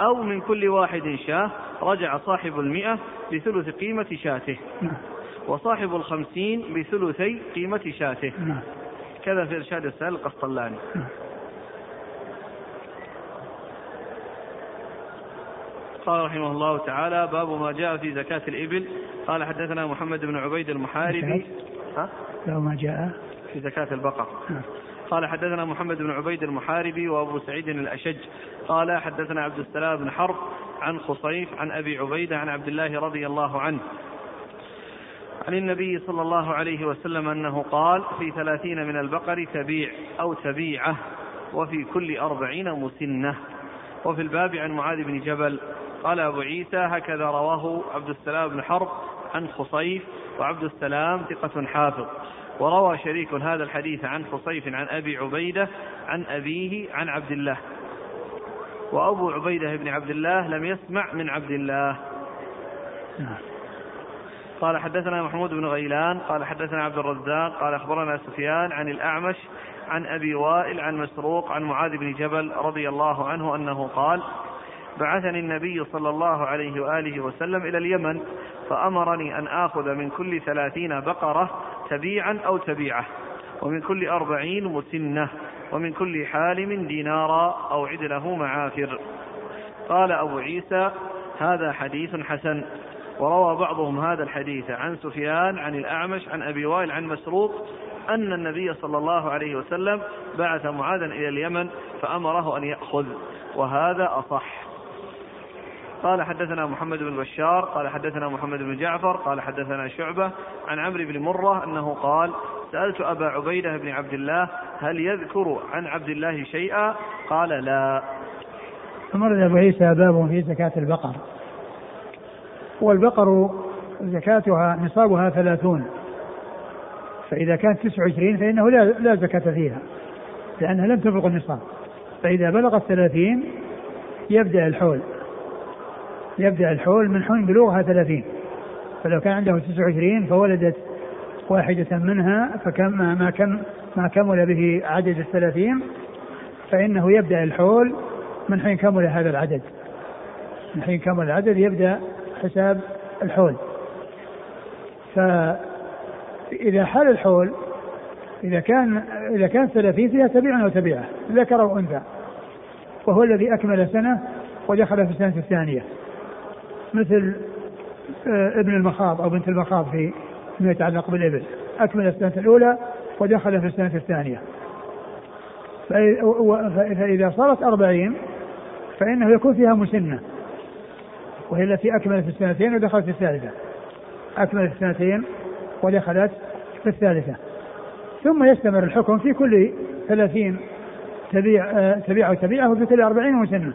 أو من كل واحد شاة رجع صاحب المئة بثلث قيمة شاته نعم. وصاحب الخمسين بثلثي قيمة شاته. نعم. كذا في إرشاد السائل القسطلاني. نعم. قال رحمه الله تعالى باب ما جاء في زكاة الإبل. قال حدثنا محمد بن عبيد المحاربي. ها؟ باب ما جاء؟ في زكاة البقر. نعم. قال حدثنا محمد بن عبيد المحاربي وأبو سعيد الأشج. قال حدثنا عبد السلام بن حرب عن خصيف عن أبي عبيدة عن عبد الله رضي الله عنه. عن النبي صلى الله عليه وسلم أنه قال في ثلاثين من البقر تبيع أو تبيعة وفي كل أربعين مسنة. وفي الباب عن معاذ بن جبل قال أبو عيسى هكذا رواه عبد السلام بن حرب عن خصيف وعبد السلام ثقة حافظ. وروى شريك هذا الحديث عن خصيف عن أبي عبيدة عن أبيه عن عبد الله. وأبو عبيدة بن عبد الله لم يسمع من عبد الله. قال حدثنا محمود بن غيلان قال حدثنا عبد الرزاق قال أخبرنا سفيان عن الأعمش عن أبي وائل عن مسروق عن معاذ بن جبل رضي الله عنه أنه قال بعثني النبي صلى الله عليه وآله وسلم إلى اليمن فأمرني أن آخذ من كل ثلاثين بقرة تبيعا أو تبيعة ومن كل أربعين مسنة ومن كل حالم دينارا أو عدله معافر. قال أبو عيسى هذا حديث حسن. وروى بعضهم هذا الحديث عن سفيان عن الأعمش عن أبي وائل عن مسروق أن النبي صلى الله عليه وسلم بعث معاذا إلى اليمن فأمره أن يأخذ وهذا أصح. قال حدثنا محمد بن بشار قال حدثنا محمد بن جعفر قال حدثنا شعبة عن عمرو بن مرة أنه قال سألت أبا عبيدة بن عبد الله هل يذكر عن عبد الله شيئا؟ قال لا. ثم أبو عيسى باب في زكاة البقر. والبقر زكاتها نصابها ثلاثون. فإذا كانت تسع وعشرين فإنه لا, لا زكاة فيها لأنها لم تبلغ النصاب. فإذا بلغت ثلاثين يبدأ الحول. يبدأ الحول من حين بلوغها ثلاثين. فلو كان عنده تسع وعشرين فولدت واحدة منها فكم ما كم ما كمل به عدد الثلاثين فإنه يبدأ الحول من حين كمل هذا العدد. من حين كمل العدد يبدأ حساب الحول. فإذا حال الحول إذا كان إذا كان ثلاثين فيها تبيع أو تبيعة ذكر أو أنثى وهو الذي أكمل سنة ودخل في السنة الثانية. مثل آه، ابن المخاض أو بنت المخاض في فيما يتعلق بالإبل. أكمل السنة الأولى ودخل في السنة الثانية. فإذا صارت أربعين فإنه يكون فيها مسنة. وهي التي أكملت السنتين ودخلت في الثالثة. أكملت السنتين ودخلت في الثالثة. ثم يستمر الحكم في كل ثلاثين تبيع آه، تبيع وتبيعة وفي كل أربعين مسنة.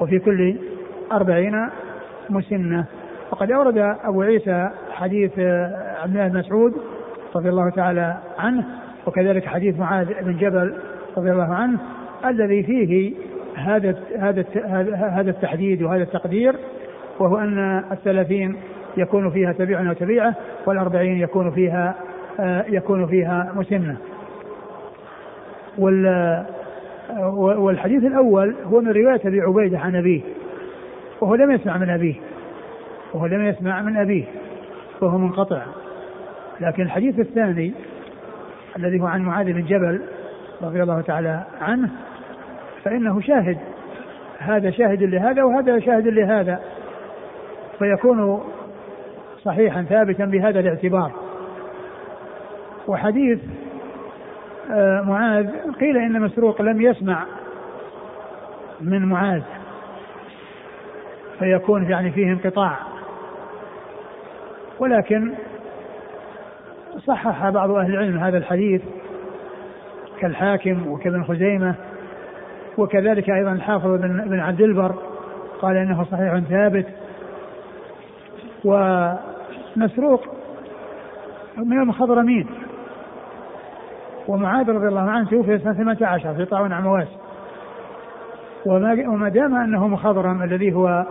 وفي كل أربعين مسنة. وقد أورد أبو عيسى حديث آه، عبد الله بن مسعود رضي الله تعالى عنه وكذلك حديث معاذ بن جبل رضي الله عنه الذي فيه هذا هذا هذا التحديد وهذا التقدير وهو أن الثلاثين يكون فيها تبيع وتبيعة والأربعين يكون فيها آه، يكون فيها مسنة. والحديث الأول هو من رواية أبي عبيدة عن أبيه وهو لم يسمع من أبيه وهو لم يسمع من أبيه وهو منقطع. لكن الحديث الثاني الذي هو عن معاذ بن جبل رضي الله تعالى عنه فإنه شاهد هذا شاهد لهذا وهذا شاهد لهذا. فيكون صحيحا ثابتا بهذا الاعتبار. وحديث آه، معاذ قيل إن مسروق لم يسمع من معاذ فيكون يعني فيه انقطاع. ولكن صحح بعض أهل العلم هذا الحديث كالحاكم وكابن خزيمة وكذلك أيضا الحافظ بن عبد البر قال إنه صحيح ثابت. ومسروق من المخضرمين. ومعاذ رضي الله عنه توفي سنة 18 في طاعون عمواس وما دام أنه مخضرم الذي هو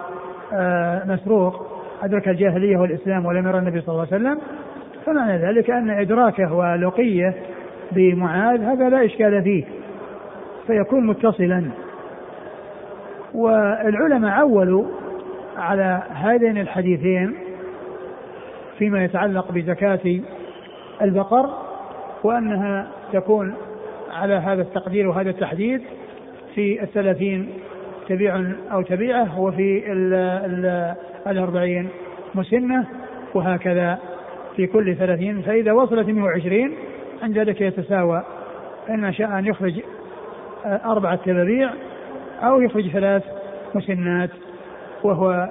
آه، مسروق أدرك الجاهلية والإسلام ولم يرى النبي صلى الله عليه وسلم فمعنى ذلك أن إدراكه ولقيه بمعاذ هذا لا إشكال فيه. فيكون متصلا. والعلماء عولوا على هذين الحديثين فيما يتعلق بزكاة البقر وأنها تكون على هذا التقدير وهذا التحديد في الثلاثين تبيع أو تبيعة وفي ال ال الأربعين مسنة وهكذا في كل ثلاثين. فإذا وصلت 120 عند ذلك يتساوى إن شاء أن يخرج أربعة تبابيع أو يخرج ثلاث مسنات. وهو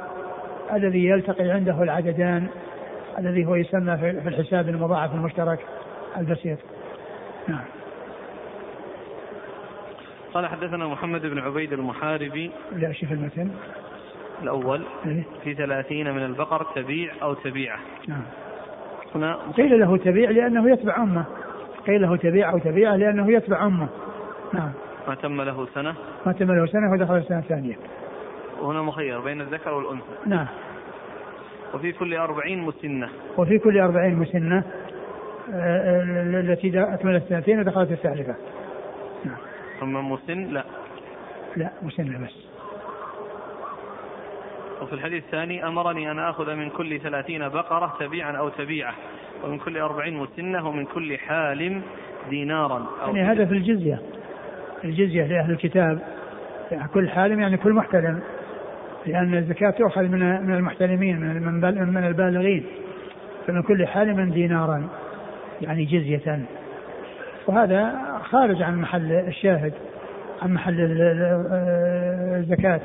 الذي يلتقي عنده العددان الذي هو يسمى في الحساب المضاعف المشترك البسيط. نعم. قال حدثنا محمد بن عبيد المحاربي. لا شوف المتن. الأول. إيه؟ في ثلاثين من البقر تبيع أو تبيعة. نعم. هنا قيل له تبيع لأنه يتبع أمه. قيل له تبيع أو تبيعة لأنه يتبع أمه. نعم. ما تم له سنة. ما تم له سنة ودخل السنة الثانية. وهنا مخير بين الذكر والأنثى. نعم. وفي كل أربعين مسنة. وفي كل أربعين مسنة آه، آه، التي أكملت السنتين ودخلت الثالثة. نعم. أما مسن لا. لا مسنة بس. وفي الحديث الثاني أمرني أن آخذ من كل ثلاثين بقرة تبيعا أو تبيعة. ومن كل أربعين مسنة ومن كل حال دينارا أو يعني هذا في الجزية. الجزية لأهل الكتاب. يعني كل حالم يعني كل محتلم لأن الزكاة تؤخذ من من المحتلمين من من البالغين فمن كل حالم دينارا يعني جزية. وهذا خارج عن محل الشاهد عن محل الزكاة.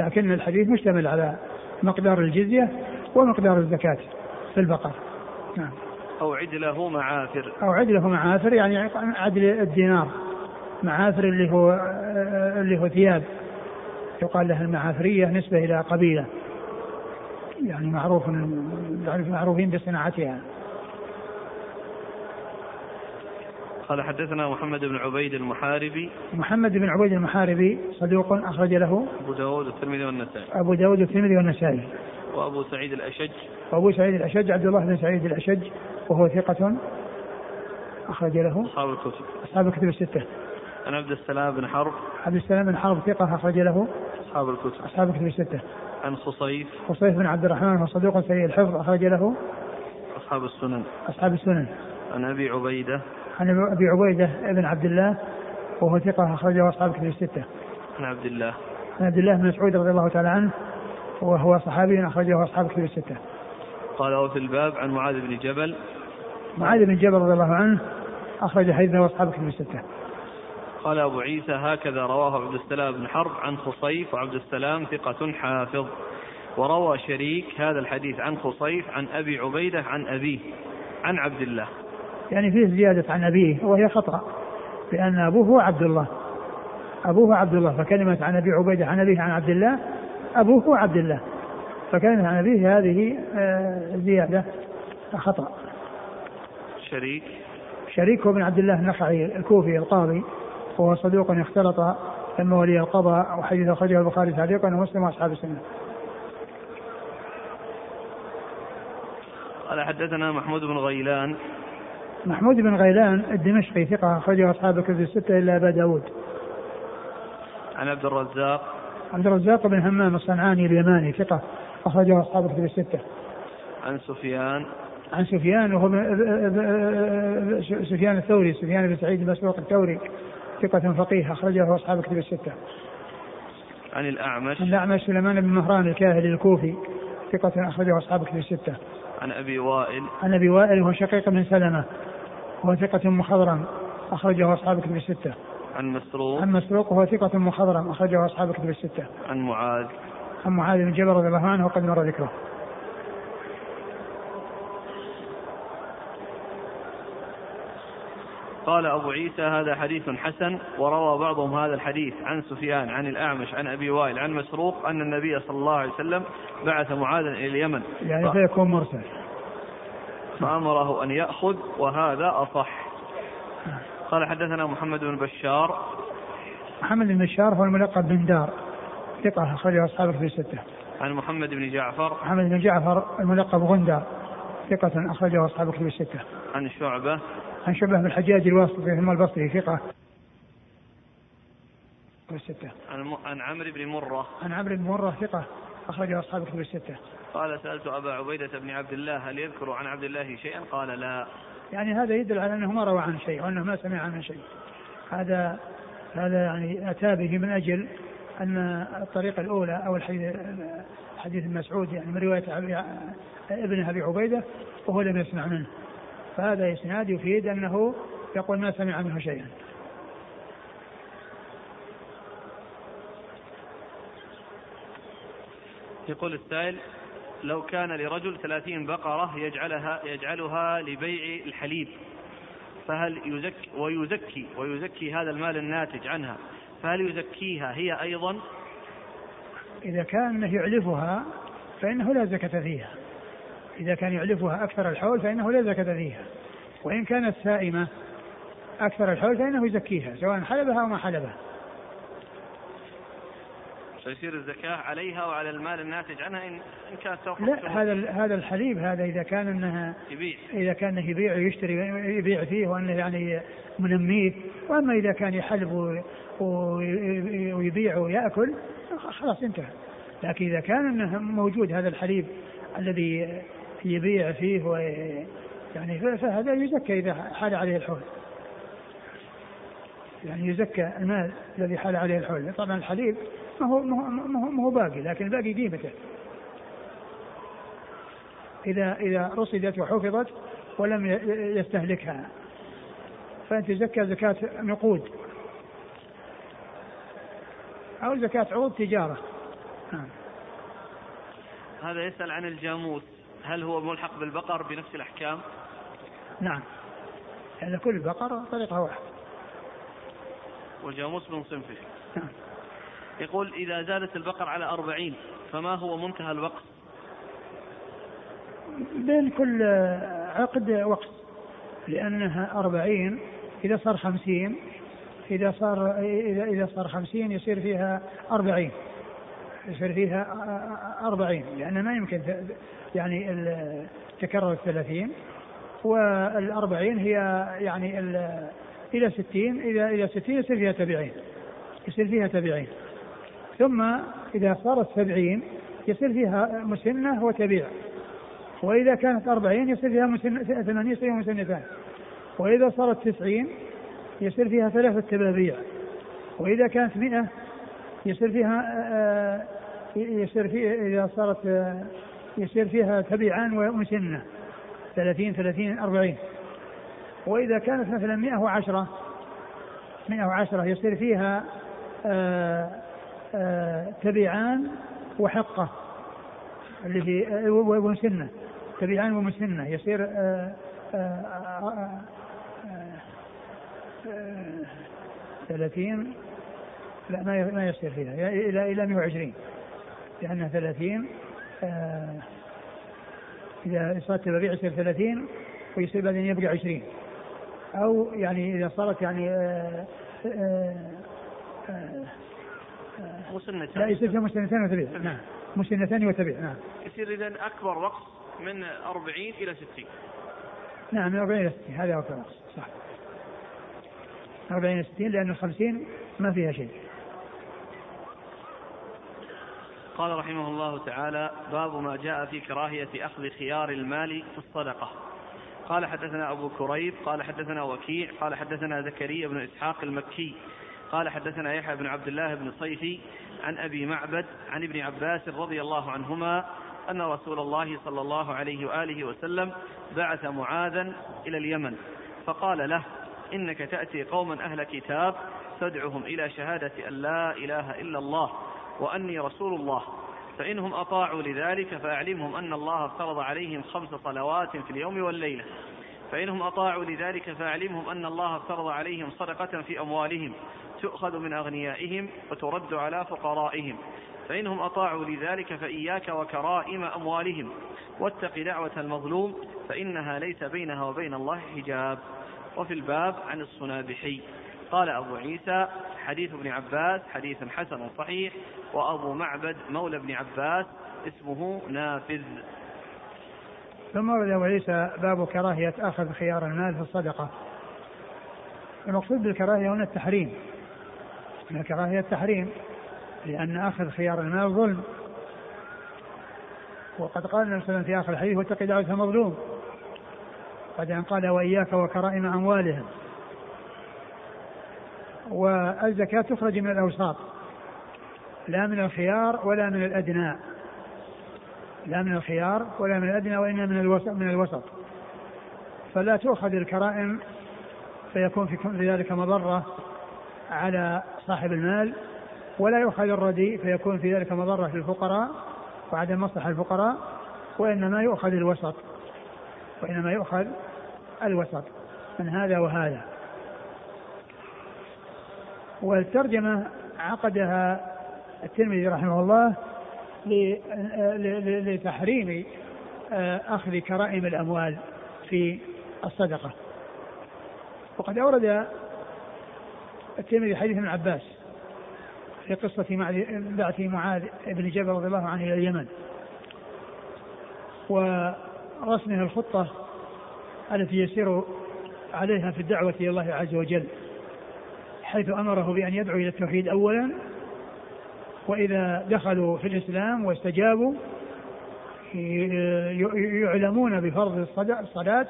لكن الحديث مشتمل على مقدار الجزية ومقدار الزكاة في البقر. نعم. أو عدله معافر. أو عدله معافر يعني عدل الدينار معافر اللي هو اللي هو ثياب. يقال لها المعافرية نسبة إلى قبيلة. يعني معروف يعني معروفين بصناعتها. قال حدثنا محمد بن عبيد المحاربي. محمد بن عبيد المحاربي صدوق أخرج له أبو داود والترمذي والنسائي. أبو داود والترمذي والنسائي. وأبو سعيد الأشج. وأبو سعيد الأشج عبد الله بن سعيد الأشج وهو ثقة أخرج له. أصحاب الكتب. أصحاب الكتب الستة. عن عبد السلام بن حرب. عبد السلام بن حرب ثقة أخرج له. أصحاب الكتب. أصحاب الكتب الستة. عن خصيف. خصيف بن عبد الرحمن وهو صدوق سيء الحفظ أخرج له. أصحاب السنن. أصحاب السنن. عن أبي عبيدة. عن أبي عبيدة بن عبد الله وهو ثقة أخرجه أصحاب الكتب الستة. عن عبد الله. عن عبد الله بن مسعود رضي الله تعالى عنه وهو صحابي أخرجه أصحاب الكتب الستة. قال وفي الباب عن معاذ بن جبل. معاذ بن جبل رضي الله عنه أخرج حديثه أصحاب الكتب الستة. قال أبو عيسى هكذا رواه عبد السلام بن حرب عن خصيف وعبد السلام ثقة حافظ. وروى شريك هذا الحديث عن خصيف عن أبي عبيدة عن أبيه عن عبد الله. يعني فيه زيادة عن أبيه وهي خطأ لأن أبوه هو عبد الله. أبوه عبد الله فكلمة عن أبي عبيدة عن أبيه عن عبد الله أبوه هو عبد الله. فكلمة عن أبيه هذه آه، زيادة خطأ. شريك. شريك هو بن عبد الله النخعي الكوفي القاضي. وهو صدوق اختلط ثم ولي القضاء وحديث أخرجه البخاري تعليقا ومسلم وأصحاب السنة. قال حدثنا محمود بن غيلان. محمود بن غيلان الدمشقي ثقة أخرجه أصحاب الكتب الستة إلا أبا داود. عن عبد الرزاق. عبد الرزاق بن همام الصنعاني اليماني ثقة أخرجه أصحاب الكتب الستة. عن سفيان. عن سفيان وهو سفيان الثوري سفيان بن سعيد المسروق الثوري. ثقة فقيه أخرجه أصحاب الكتب الستة. عن الأعمش عن الأعمش سليمان بن مهران الكاهلي الكوفي ثقة أخرجه أصحاب الكتب الستة. عن أبي وائل عن أبي وائل وهو شقيق بن سلمة وهو ثقة مخضرم أخرجه أصحاب الكتب الستة. عن مسروق عن مسروق وهو ثقة مخضرم أخرجه أصحاب الكتب الستة عن معاذ عن معاذ بن جبل رضي الله عنه وقد مر ذكره قال أبو عيسى هذا حديث حسن وروى بعضهم هذا الحديث عن سفيان عن الأعمش عن أبي وائل عن مسروق أن النبي صلى الله عليه وسلم بعث معاذا إلى اليمن. يعني ف... فيكون مرسل. فأمره أن يأخذ وهذا أصح. قال حدثنا محمد بن بشار. محمد بن بشار هو الملقب بن دار. ثقة أخرجه أصحابه في الستة. عن محمد بن جعفر. محمد بن جعفر الملقب غندار ثقة أخرجه أصحابه في الستة. عن شعبة. عن شبه بن الحجاج الواسطي ثم البصري ثقة. الستة. عن عن عمرو بن مرة. عن عمرو بن مرة ثقة. أخرجه أصحاب كتب الستة. قال سألت أبا عبيدة بن عبد الله هل يذكر عن عبد الله شيئا؟ قال لا. يعني هذا يدل على أنه ما روى عن شيء وأنه ما سمع عن شيء. هذا هذا يعني أتى به من أجل أن الطريقة الأولى أو الحديث حديث مسعود يعني من رواية ابن أبي عبيدة وهو لم يسمع منه. فهذا إسناد يفيد أنه يقول ما سمع منه شيئا. يقول السائل لو كان لرجل ثلاثين بقرة يجعلها يجعلها لبيع الحليب فهل يزكي ويزكي ويزكي هذا المال الناتج عنها فهل يزكيها هي أيضا؟ إذا كان يعلفها فإنه لا زكاة فيها. إذا كان يعلفها أكثر الحول فإنه لا زكاة فيها. وإن كانت سائمة أكثر الحول فإنه يزكيها سواء حلبها أو ما حلبها. فيصير الزكاة عليها وعلى المال الناتج عنها إن إن كانت لا هذا هذا الحليب هذا إذا كان أنها يبيع. إذا كان يبيع ويشتري يبيع فيه وأنه يعني منميه. وأما إذا كان يحلب ويبيع ويأكل خلاص انتهى. لكن إذا كان أنه موجود هذا الحليب الذي يبيع فيه و يعني فهذا يزكى إذا حال عليه الحول. يعني يزكى المال الذي حال عليه الحول. طبعا الحليب ما هو ما هو, ما هو باقي لكن الباقي قيمته. إذا إذا رصدت وحفظت ولم يستهلكها. فأنت تزكى زكاة نقود. أو زكاة عروض تجارة. نعم. هذا يسأل عن الجاموس. هل هو ملحق بالبقر بنفس الأحكام؟ نعم. لأن كل بقرة طريقها واحد والجاموس من صنفه. نعم. يقول إذا زادت البقر على أربعين فما هو منتهى الوقت؟ بين كل عقد وقت. لأنها أربعين إذا صار خمسين إذا صار إذا إذا صار خمسين يصير فيها أربعين. يصير فيها أربعين لأن ما يمكن يعني تكرر الثلاثين والأربعين هي يعني إلى ستين إذا إلى ستين يصير فيها تبعين يصير فيها تبعين ثم إذا صارت سبعين يصير فيها مسنة وتبيع وإذا كانت أربعين يصير فيها مسنة ثمانية يصير مسنتان وإذا صارت تسعين يصير فيها ثلاثة تبابيع وإذا كانت مئة يصير فيها آه، يصير فيها إذا صارت آه، يصير فيها تبيعان ومسنة. ثلاثين ثلاثين أربعين. وإذا كانت مثلا مئة وعشرة مئة وعشرة يصير فيها آه، آآ تبيعان وحقة اللي هي ومسنة. تبيعان ومسنة. يصير ثلاثين لا ما ما يصير فيها. إلى إلى 120 لأنها 30 آه إذا صارت تبيع يصير 30 ويصير بعدين يبقى 20 أو يعني إذا صارت يعني آه آه مسنتان لا يصير فيها مسنتان وتبيع نعم. مسنتان وتبيع نعم. يصير إذا أكبر وقت من 40 إلى 60 نعم من 40 إلى 60 هذا أكبر وقت. صح. 40 إلى 60 لأن 50 ما فيها شيء. قال رحمه الله تعالى باب ما جاء في كراهية أخذ خيار المال في الصدقة. قال حدثنا أبو كريب قال حدثنا وكيع قال حدثنا زكريا بن إسحاق المكي قال حدثنا يحيى بن عبد الله بن صيفي عن أبي معبد عن ابن عباس رضي الله عنهما أن رسول الله صلى الله عليه وآله وسلم بعث معاذا إلى اليمن فقال له إنك تأتي قوما أهل كتاب تدعهم إلى شهادة أن لا إله إلا الله وأني رسول الله. فإنهم أطاعوا لذلك فأعلمهم أن الله افترض عليهم خمس صلوات في اليوم والليلة. فإنهم أطاعوا لذلك فأعلمهم أن الله افترض عليهم صدقة في أموالهم تؤخذ من أغنيائهم وترد على فقرائهم. فإنهم أطاعوا لذلك فإياك وكرائم أموالهم. واتق دعوة المظلوم فإنها ليس بينها وبين الله حجاب. وفي الباب عن الصنابحي. قال أبو عيسى حديث ابن عباس حديث حسن صحيح وأبو معبد مولى ابن عباس اسمه نافذ. ثم ورد أبو عيسى باب كراهية أخذ خيار المال في الصدقة. المقصود بالكراهية هنا التحريم. الكراهية التحريم لأن أخذ خيار المال ظلم. وقد قال النبي صلى الله عليه وسلم في آخر الحديث واتق دعوة المظلوم بعد أن قال وإياك وكرائم أموالهم. والزكاة تخرج من الأوساط. لا من الخيار ولا من الأدنى. لا من الخيار ولا من الأدنى وإنما من الوسط من الوسط. فلا تؤخذ الكرائم فيكون في ذلك مضرة على صاحب المال ولا يؤخذ الرديء فيكون في ذلك مضرة للفقراء وعدم مصلحة الفقراء وإنما يؤخذ الوسط وإنما يؤخذ الوسط من هذا وهذا. والترجمة عقدها الترمذي رحمه الله لتحريم آه، أخذ كرائم الأموال في الصدقة. وقد أورد الترمذي حديث ابن عباس في قصة بعث معاذ بن جبل رضي الله عنه إلى اليمن. ورسمه الخطة التي يسير عليها في الدعوة إلى الله عز وجل. حيث أمره بأن يدعو إلى التوحيد أولا وإذا دخلوا في الإسلام واستجابوا يعلمون بفرض الصلاة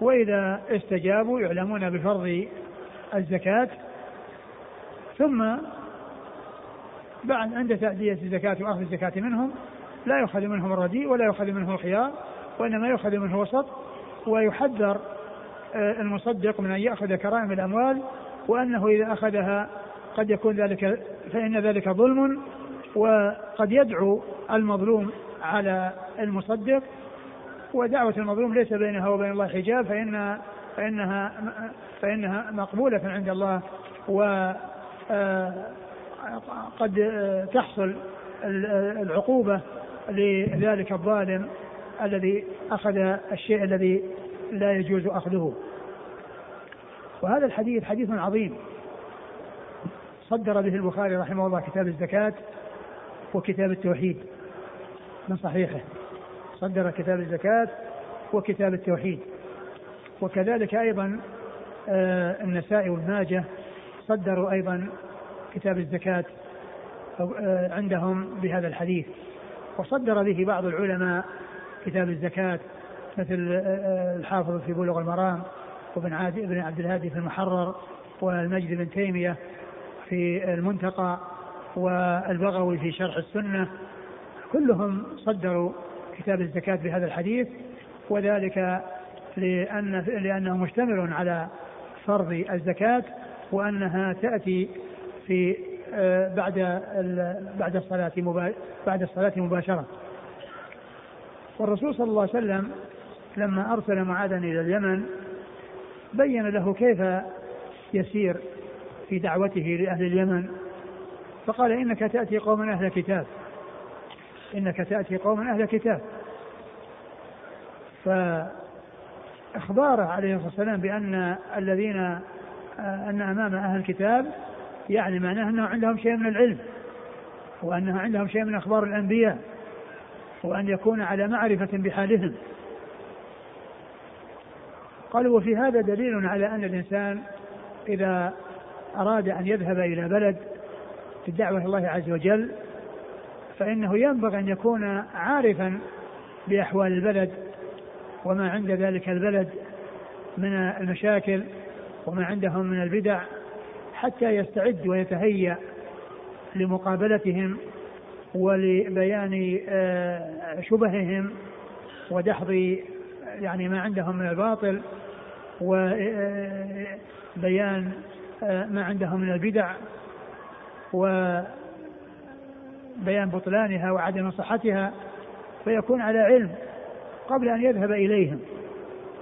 وإذا استجابوا يعلمون بفرض الزكاة. ثم بعد عند تأدية الزكاة وأخذ الزكاة منهم لا يؤخذ منهم الرديء ولا يؤخذ منهم الخيار وإنما يؤخذ منه وسط ويحذر آه، المصدق من أن يأخذ كرائم الأموال وأنه إذا أخذها قد يكون ذلك فإن ذلك ظلم وقد يدعو المظلوم على المصدق ودعوة المظلوم ليس بينها وبين الله حجاب فإن فإنها فإنها مقبولة عند الله و آه، قد تحصل العقوبة لذلك الظالم الذي أخذ الشيء الذي لا يجوز أخذه. وهذا الحديث حديث عظيم. صدر به البخاري رحمه الله كتاب الزكاة وكتاب التوحيد من صحيحه. صدر كتاب الزكاة وكتاب التوحيد. وكذلك أيضا آه، النسائي والماجة صدروا أيضا كتاب الزكاة آه، عندهم بهذا الحديث. وصدر به بعض العلماء كتاب الزكاة مثل آه، الحافظ في بلوغ المرام وابن عادي ابن عبد الهادي في المحرر والمجد بن تيمية في المنتقى والبغوي في شرح السنة كلهم صدروا كتاب الزكاة بهذا الحديث وذلك لأن لأنه مشتمل على فرض الزكاة وأنها تأتي في آه، بعد بعد الصلاة بعد الصلاة مباشرة. والرسول صلى الله عليه وسلم لما أرسل معاذا إلى اليمن بين له كيف يسير في دعوته لأهل اليمن. فقال إنك تأتي قوما أهل كتاب إنك تأتي قوما أهل كتاب فإخباره عليه الصلاة والسلام بأن الذين أن أمام أهل الكتاب يعني معناه أنه عندهم شيء من العلم وأنه عندهم شيء من أخبار الأنبياء وأن يكون على معرفة بحالهم. قالوا وفي هذا دليل على أن الإنسان إذا أراد أن يذهب إلى بلد في الدعوة الله عز وجل فإنه ينبغي أن يكون عارفا بأحوال البلد وما عند ذلك البلد من المشاكل وما عندهم من البدع حتى يستعد ويتهيأ لمقابلتهم ولبيان آه، شبههم ودحض يعني ما عندهم من الباطل. وبيان آه، ما عندهم من البدع وبيان بطلانها وعدم صحتها فيكون على علم قبل أن يذهب إليهم.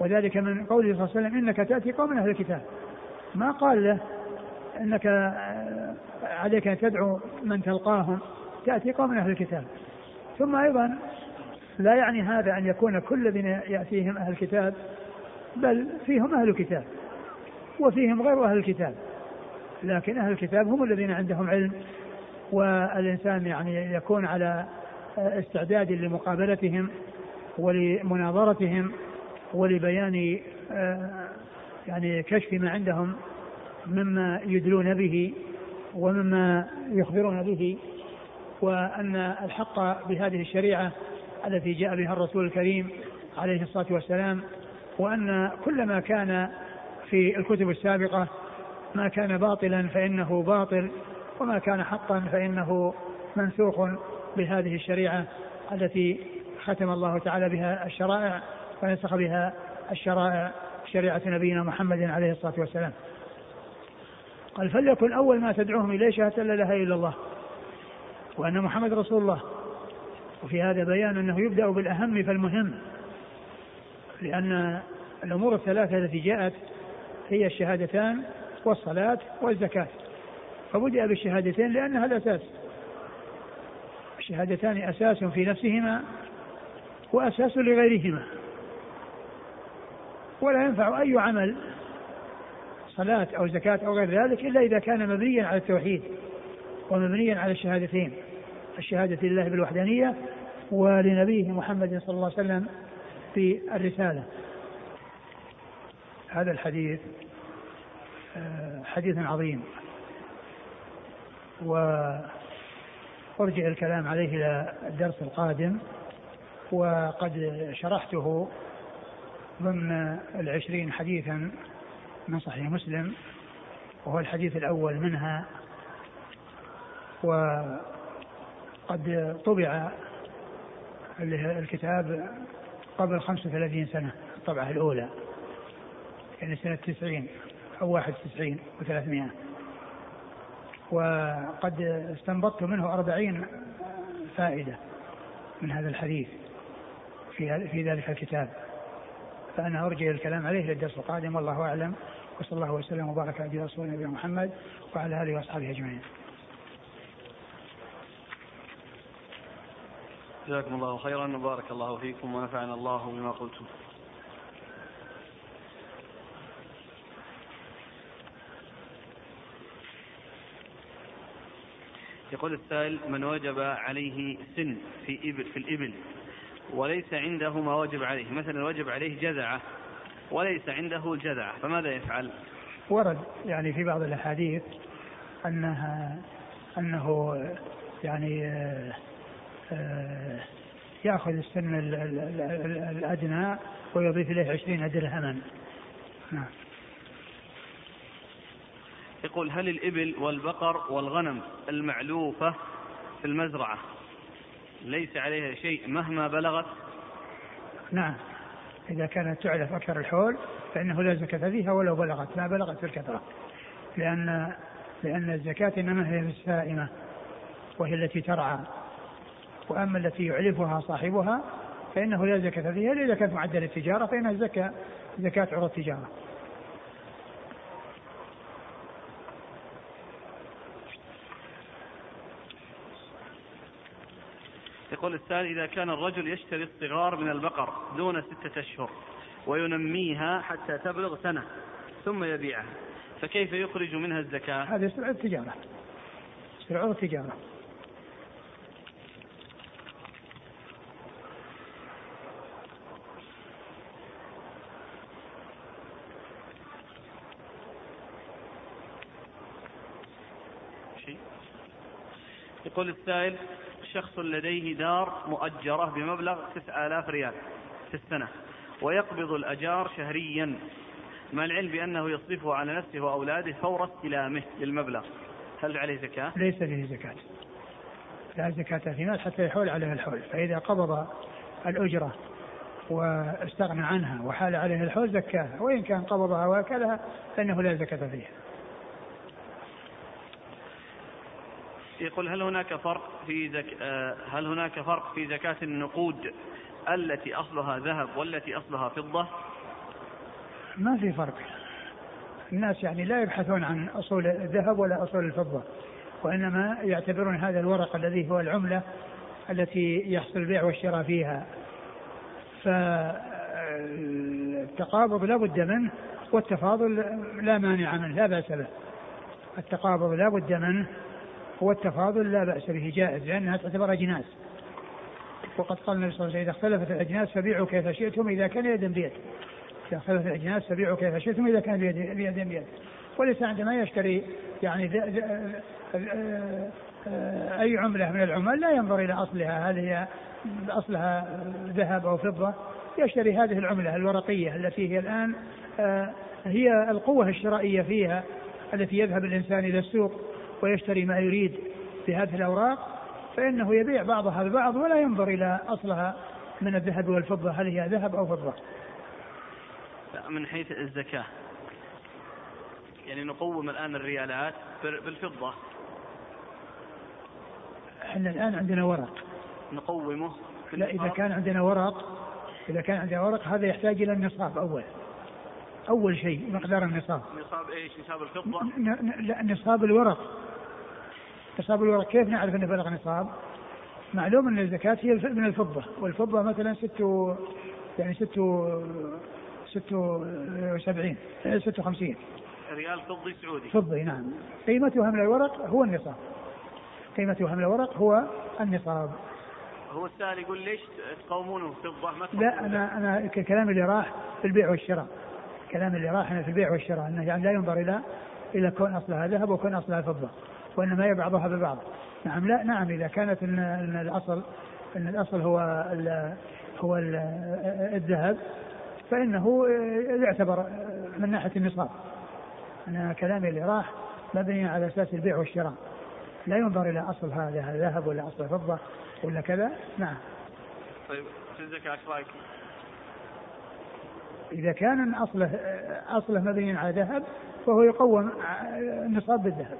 وذلك من قوله صلى الله عليه وسلم إنك تأتي قوم أهل الكتاب. ما قال له إنك آه، عليك أن تدعو من تلقاهم. تأتي قوم أهل الكتاب. ثم أيضا لا يعني هذا أن يكون كل الذين يأتيهم أهل الكتاب بل فيهم أهل الكتاب وفيهم غير أهل الكتاب. لكن أهل الكتاب هم الذين عندهم علم والإنسان يعني يكون على استعداد لمقابلتهم ولمناظرتهم ولبيان آه، يعني كشف ما عندهم مما يدلون به ومما يخبرون به وأن الحق بهذه الشريعة التي جاء بها الرسول الكريم عليه الصلاة والسلام وأن كل ما كان في الكتب السابقة ما كان باطلا فإنه باطل وما كان حقا فإنه منسوخ بهذه الشريعة التي ختم الله تعالى بها الشرائع ونسخ بها الشرائع شريعة نبينا محمد عليه الصلاة والسلام. قال فليكن أول ما تدعوهم إليه شهادة لا إله إلا الله وأن محمد رسول الله. وفي هذا بيان أنه يبدأ بالأهم فالمهم. لأن الأمور الثلاثة التي جاءت هي الشهادتان والصلاة والزكاة. فبدأ بالشهادتين لأنها الأساس. الشهادتان أساس في نفسهما وأساس لغيرهما. ولا ينفع أي عمل صلاة أو زكاة أو غير ذلك إلا إذا كان مبنيا على التوحيد ومبنيا على الشهادتين. الشهادة لله بالوحدانية ولنبيه محمد صلى الله عليه وسلم في الرسالة. هذا الحديث آه، حديث عظيم. وأرجع الكلام عليه إلى الدرس القادم. وقد شرحته ضمن العشرين حديثا من صحيح مسلم. وهو الحديث الأول منها. وقد طبع الكتاب قبل 35 سنة. الطبعة الأولى. يعني سنة 90 أو 91 و300 وقد استنبطت منه أربعين فائدة من هذا الحديث في في ذلك الكتاب. فأنا أرجع الكلام عليه للدرس القادم والله أعلم. وصلى الله وسلم وبارك على رسول محمد وعلى آله وأصحابه أجمعين. جزاكم الله خيرا وبارك الله فيكم ونفعنا الله بما قلتم. يقول السائل من وجب عليه سن في إبل في الإبل وليس عنده ما وجب عليه؟ مثلا وجب عليه جذعة وليس عنده الجذعة فماذا يفعل؟ ورد يعني في بعض الأحاديث أنها أنه يعني آه، يأخذ السن الأدنى ويضيف إليه عشرين درهما نعم. يقول هل الإبل والبقر والغنم المعلوفة في المزرعة ليس عليها شيء مهما بلغت؟ نعم. إذا كانت تعلف أكثر الحول فإنه لا زكاة فيها ولو بلغت. ما بلغت في الكثرة. لأن لأن الزكاة إنما هي السائمة وهي التي ترعى. وأما التي يعلفها صاحبها فإنه لا زكاة فيها إذا كانت معدل التجارة فإنها زكاة زكاة عروض التجارة. يقول السائل إذا كان الرجل يشتري الصغار من البقر دون ستة أشهر وينميها حتى تبلغ سنة ثم يبيعها فكيف يخرج منها الزكاة؟ هذه سرعة التجارة. سرعة التجارة. يقول السائل شخص لديه دار مؤجرة بمبلغ 9000 ريال في السنة ويقبض الأجار شهريا. مع العلم بأنه يصرفه على نفسه وأولاده فور استلامه للمبلغ؟ هل عليه زكاة؟ ليس فيه زكاة. لا زكاة في مال حتى يحول عليه الحول. فإذا قبض الأجرة واستغنى عنها وحال عليه الحول زكاها. وإن كان قبضها وأكلها فإنه لا زكاة فيها يقول هل هناك فرق في زك... آه، هل هناك فرق في زكاة النقود التي أصلها ذهب والتي أصلها فضة؟ ما في فرق. الناس يعني لا يبحثون عن أصول الذهب ولا أصول الفضة وإنما يعتبرون هذا الورق الذي هو العملة التي يحصل البيع والشراء فيها. فالتقابض لا بد منه والتفاضل لا مانع منه لا بأس به. التقابض لا بد منه والتفاضل لا بأس به جائز لأنها تعتبر أجناس. وقد قال النبي صلى الله عليه وسلم إذا اختلفت الأجناس فبيعوا كيف شئتم إذا كان يدا بيد. إذا اختلفت الأجناس فبيعوا كيف شئتم إذا كان بيد بيد وليس عندما يشتري يعني أي عملة من العمل لا ينظر إلى أصلها هل هي أصلها ذهب أو فضة. يشتري هذه العملة الورقية التي هي الآن آه، هي القوة الشرائية فيها التي يذهب الإنسان إلى السوق. ويشتري ما يريد بهذه الأوراق فإنه يبيع بعضها ببعض ولا ينظر إلى أصلها من الذهب والفضة هل هي ذهب أو فضة. من حيث الزكاة. يعني نقوم الآن الريالات بالفضة. إحنا الآن عندنا ورق. نقومه. لا إذا كان عندنا ورق إذا كان عندنا ورق هذا يحتاج إلى النصاب أول. أول شيء مقدار النصاب. نصاب إيش؟ نصاب الفضة؟ لا نصاب الورق. نصاب الورق كيف نعرف أنه بلغ نصاب؟ معلوم أن الزكاة هي من الفضة والفضة مثلا ست يعني ست ست وسبعين ست وخمسين. ريال فضي سعودي. فضي نعم. قيمتها من الورق هو النصاب. قيمتها من الورق هو النصاب. هو السائل يقول ليش تقومونه فضة؟ ما لا أنا أنا الكلام اللي راح في البيع والشراء. الكلام اللي راح في البيع والشراء أنه يعني لا ينظر إلى إلى كون أصلها ذهب وكون أصلها فضة وإنما هي بعضها ببعض. نعم لا نعم إذا كانت إن الأصل إن الأصل هو ال هو ال الذهب فإنه يعتبر من ناحية النصاب. أنا كلامي اللي راح مبني على أساس البيع والشراء. لا ينظر إلى أصل هذا ذهب ولا أصل فضة ولا كذا؟ نعم. طيب إيش رايك؟ إذا كان أصله أصله مبني على ذهب فهو يقوم النصاب بالذهب.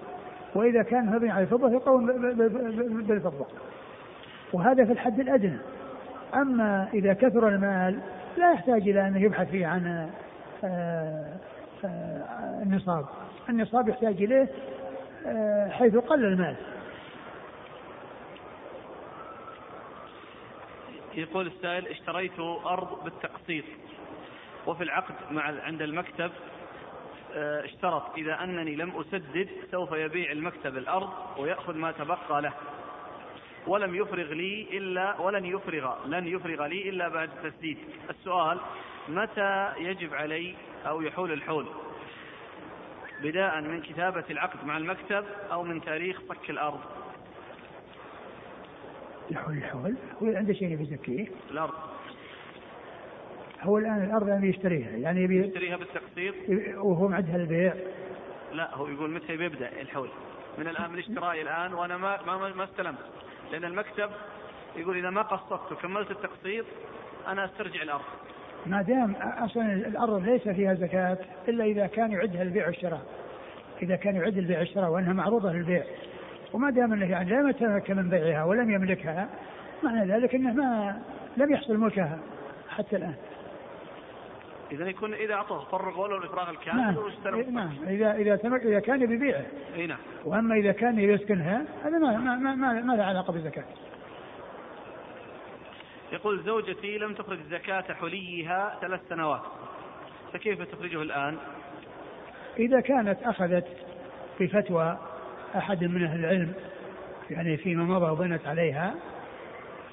وإذا كان مبني على الفضة يقوم بالفضة. وهذا في الحد الأدنى. أما إذا كثر المال لا يحتاج إلى أن يبحث فيه عن آه، آه، النصاب. النصاب يحتاج إليه آه، حيث قل المال. يقول السائل اشتريت أرض بالتقسيط. وفي العقد مع عند المكتب آه، اشترط إذا أنني لم أسدد سوف يبيع المكتب الأرض ويأخذ ما تبقى له. ولم يفرغ لي إلا ولن يفرغ لن يفرغ لي إلا بعد التسديد. السؤال متى يجب علي أو يحول الحول؟ بداء من كتابة العقد مع المكتب أو من تاريخ صك الأرض؟ يحول الحول؟ هو عنده شيء يزكيه؟ الأرض. هو الآن الأرض يعني يشتريها يعني يبي يشتريها بالتقسيط وهو معدها للبيع لا هو يقول متى بيبدأ الحول من الآن من اشترائي الآن وأنا ما ما, ما استلمت لأن المكتب يقول إذا ما قسطت وكملت التقسيط أنا أسترجع الأرض ما دام أصلا الأرض ليس فيها زكاة إلا إذا كان يعدها البيع والشراء. إذا كان يعد البيع والشراء وأنها معروضة للبيع. وما دام أنه يعني لم يتمكن من بيعها ولم يملكها معنى ذلك أنه ما لم يحصل ملكها حتى الآن. إذا يكون إذا أعطوه فرغ ولو الإفراغ الكامل نعم إيه نعم اذا إذا تمك إذا كان يبيعه. إي نعم. وأما إذا كان يسكنها هذا ما ما ما, ما, ما له علاقة بالزكاة. يقول زوجتي لم تخرج زكاة حليها ثلاث سنوات فكيف تخرجه الآن؟ إذا كانت أخذت بفتوى أحد من أهل العلم يعني فيما مضى وبنت عليها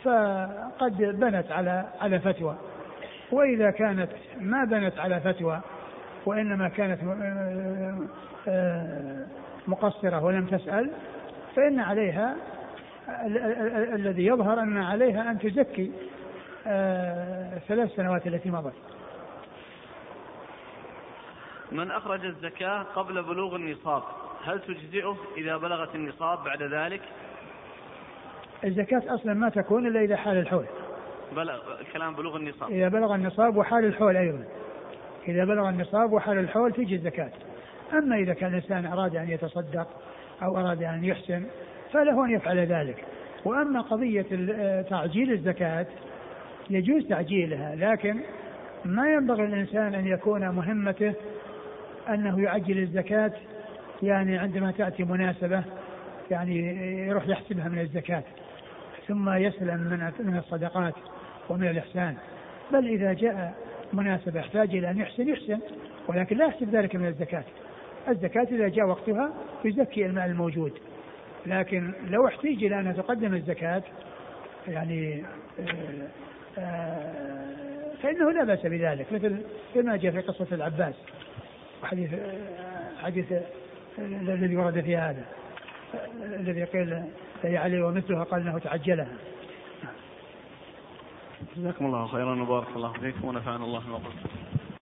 فقد بنت على على فتوى وإذا كانت ما بنت على فتوى وإنما كانت آه، مقصرة ولم تسأل فإن عليها الذي يظهر أن عليها أن تزكي آه، ثلاث سنوات التي مضت. من أخرج الزكاة قبل بلوغ النصاب هل تجزئه إذا بلغت النصاب بعد ذلك؟ الزكاة أصلا ما تكون إلا إذا حال الحول. بلغ الكلام بلوغ النصاب. إذا بلغ النصاب وحال الحول أيضا. إذا بلغ النصاب وحال الحول تجي الزكاة. أما إذا كان الإنسان أراد أن يتصدق أو أراد أن يحسن فله أن يفعل ذلك. وأما قضية تعجيل الزكاة يجوز تعجيلها لكن ما ينبغي الإنسان أن يكون مهمته أنه يعجل الزكاة. يعني عندما تأتي مناسبة يعني يروح يحسبها من الزكاة ثم يسلم من الصدقات. ومن الإحسان. بل إذا جاء مناسبة يحتاج إلى أن يحسن يحسن ولكن لا يحسب ذلك من الزكاة. الزكاة إذا جاء وقتها يزكي المال الموجود. لكن لو احتيج إلى أن تقدم الزكاة يعني آه، آه، فإنه لا بأس بذلك. مثل كما جاء في قصة العباس حديث آه، حديث الذي ورد في هذا الذي قيل هي عليه ومثلها قال إنه تعجلها. جزاكم الله خيرا وبارك الله فيكم ونفعنا الله بما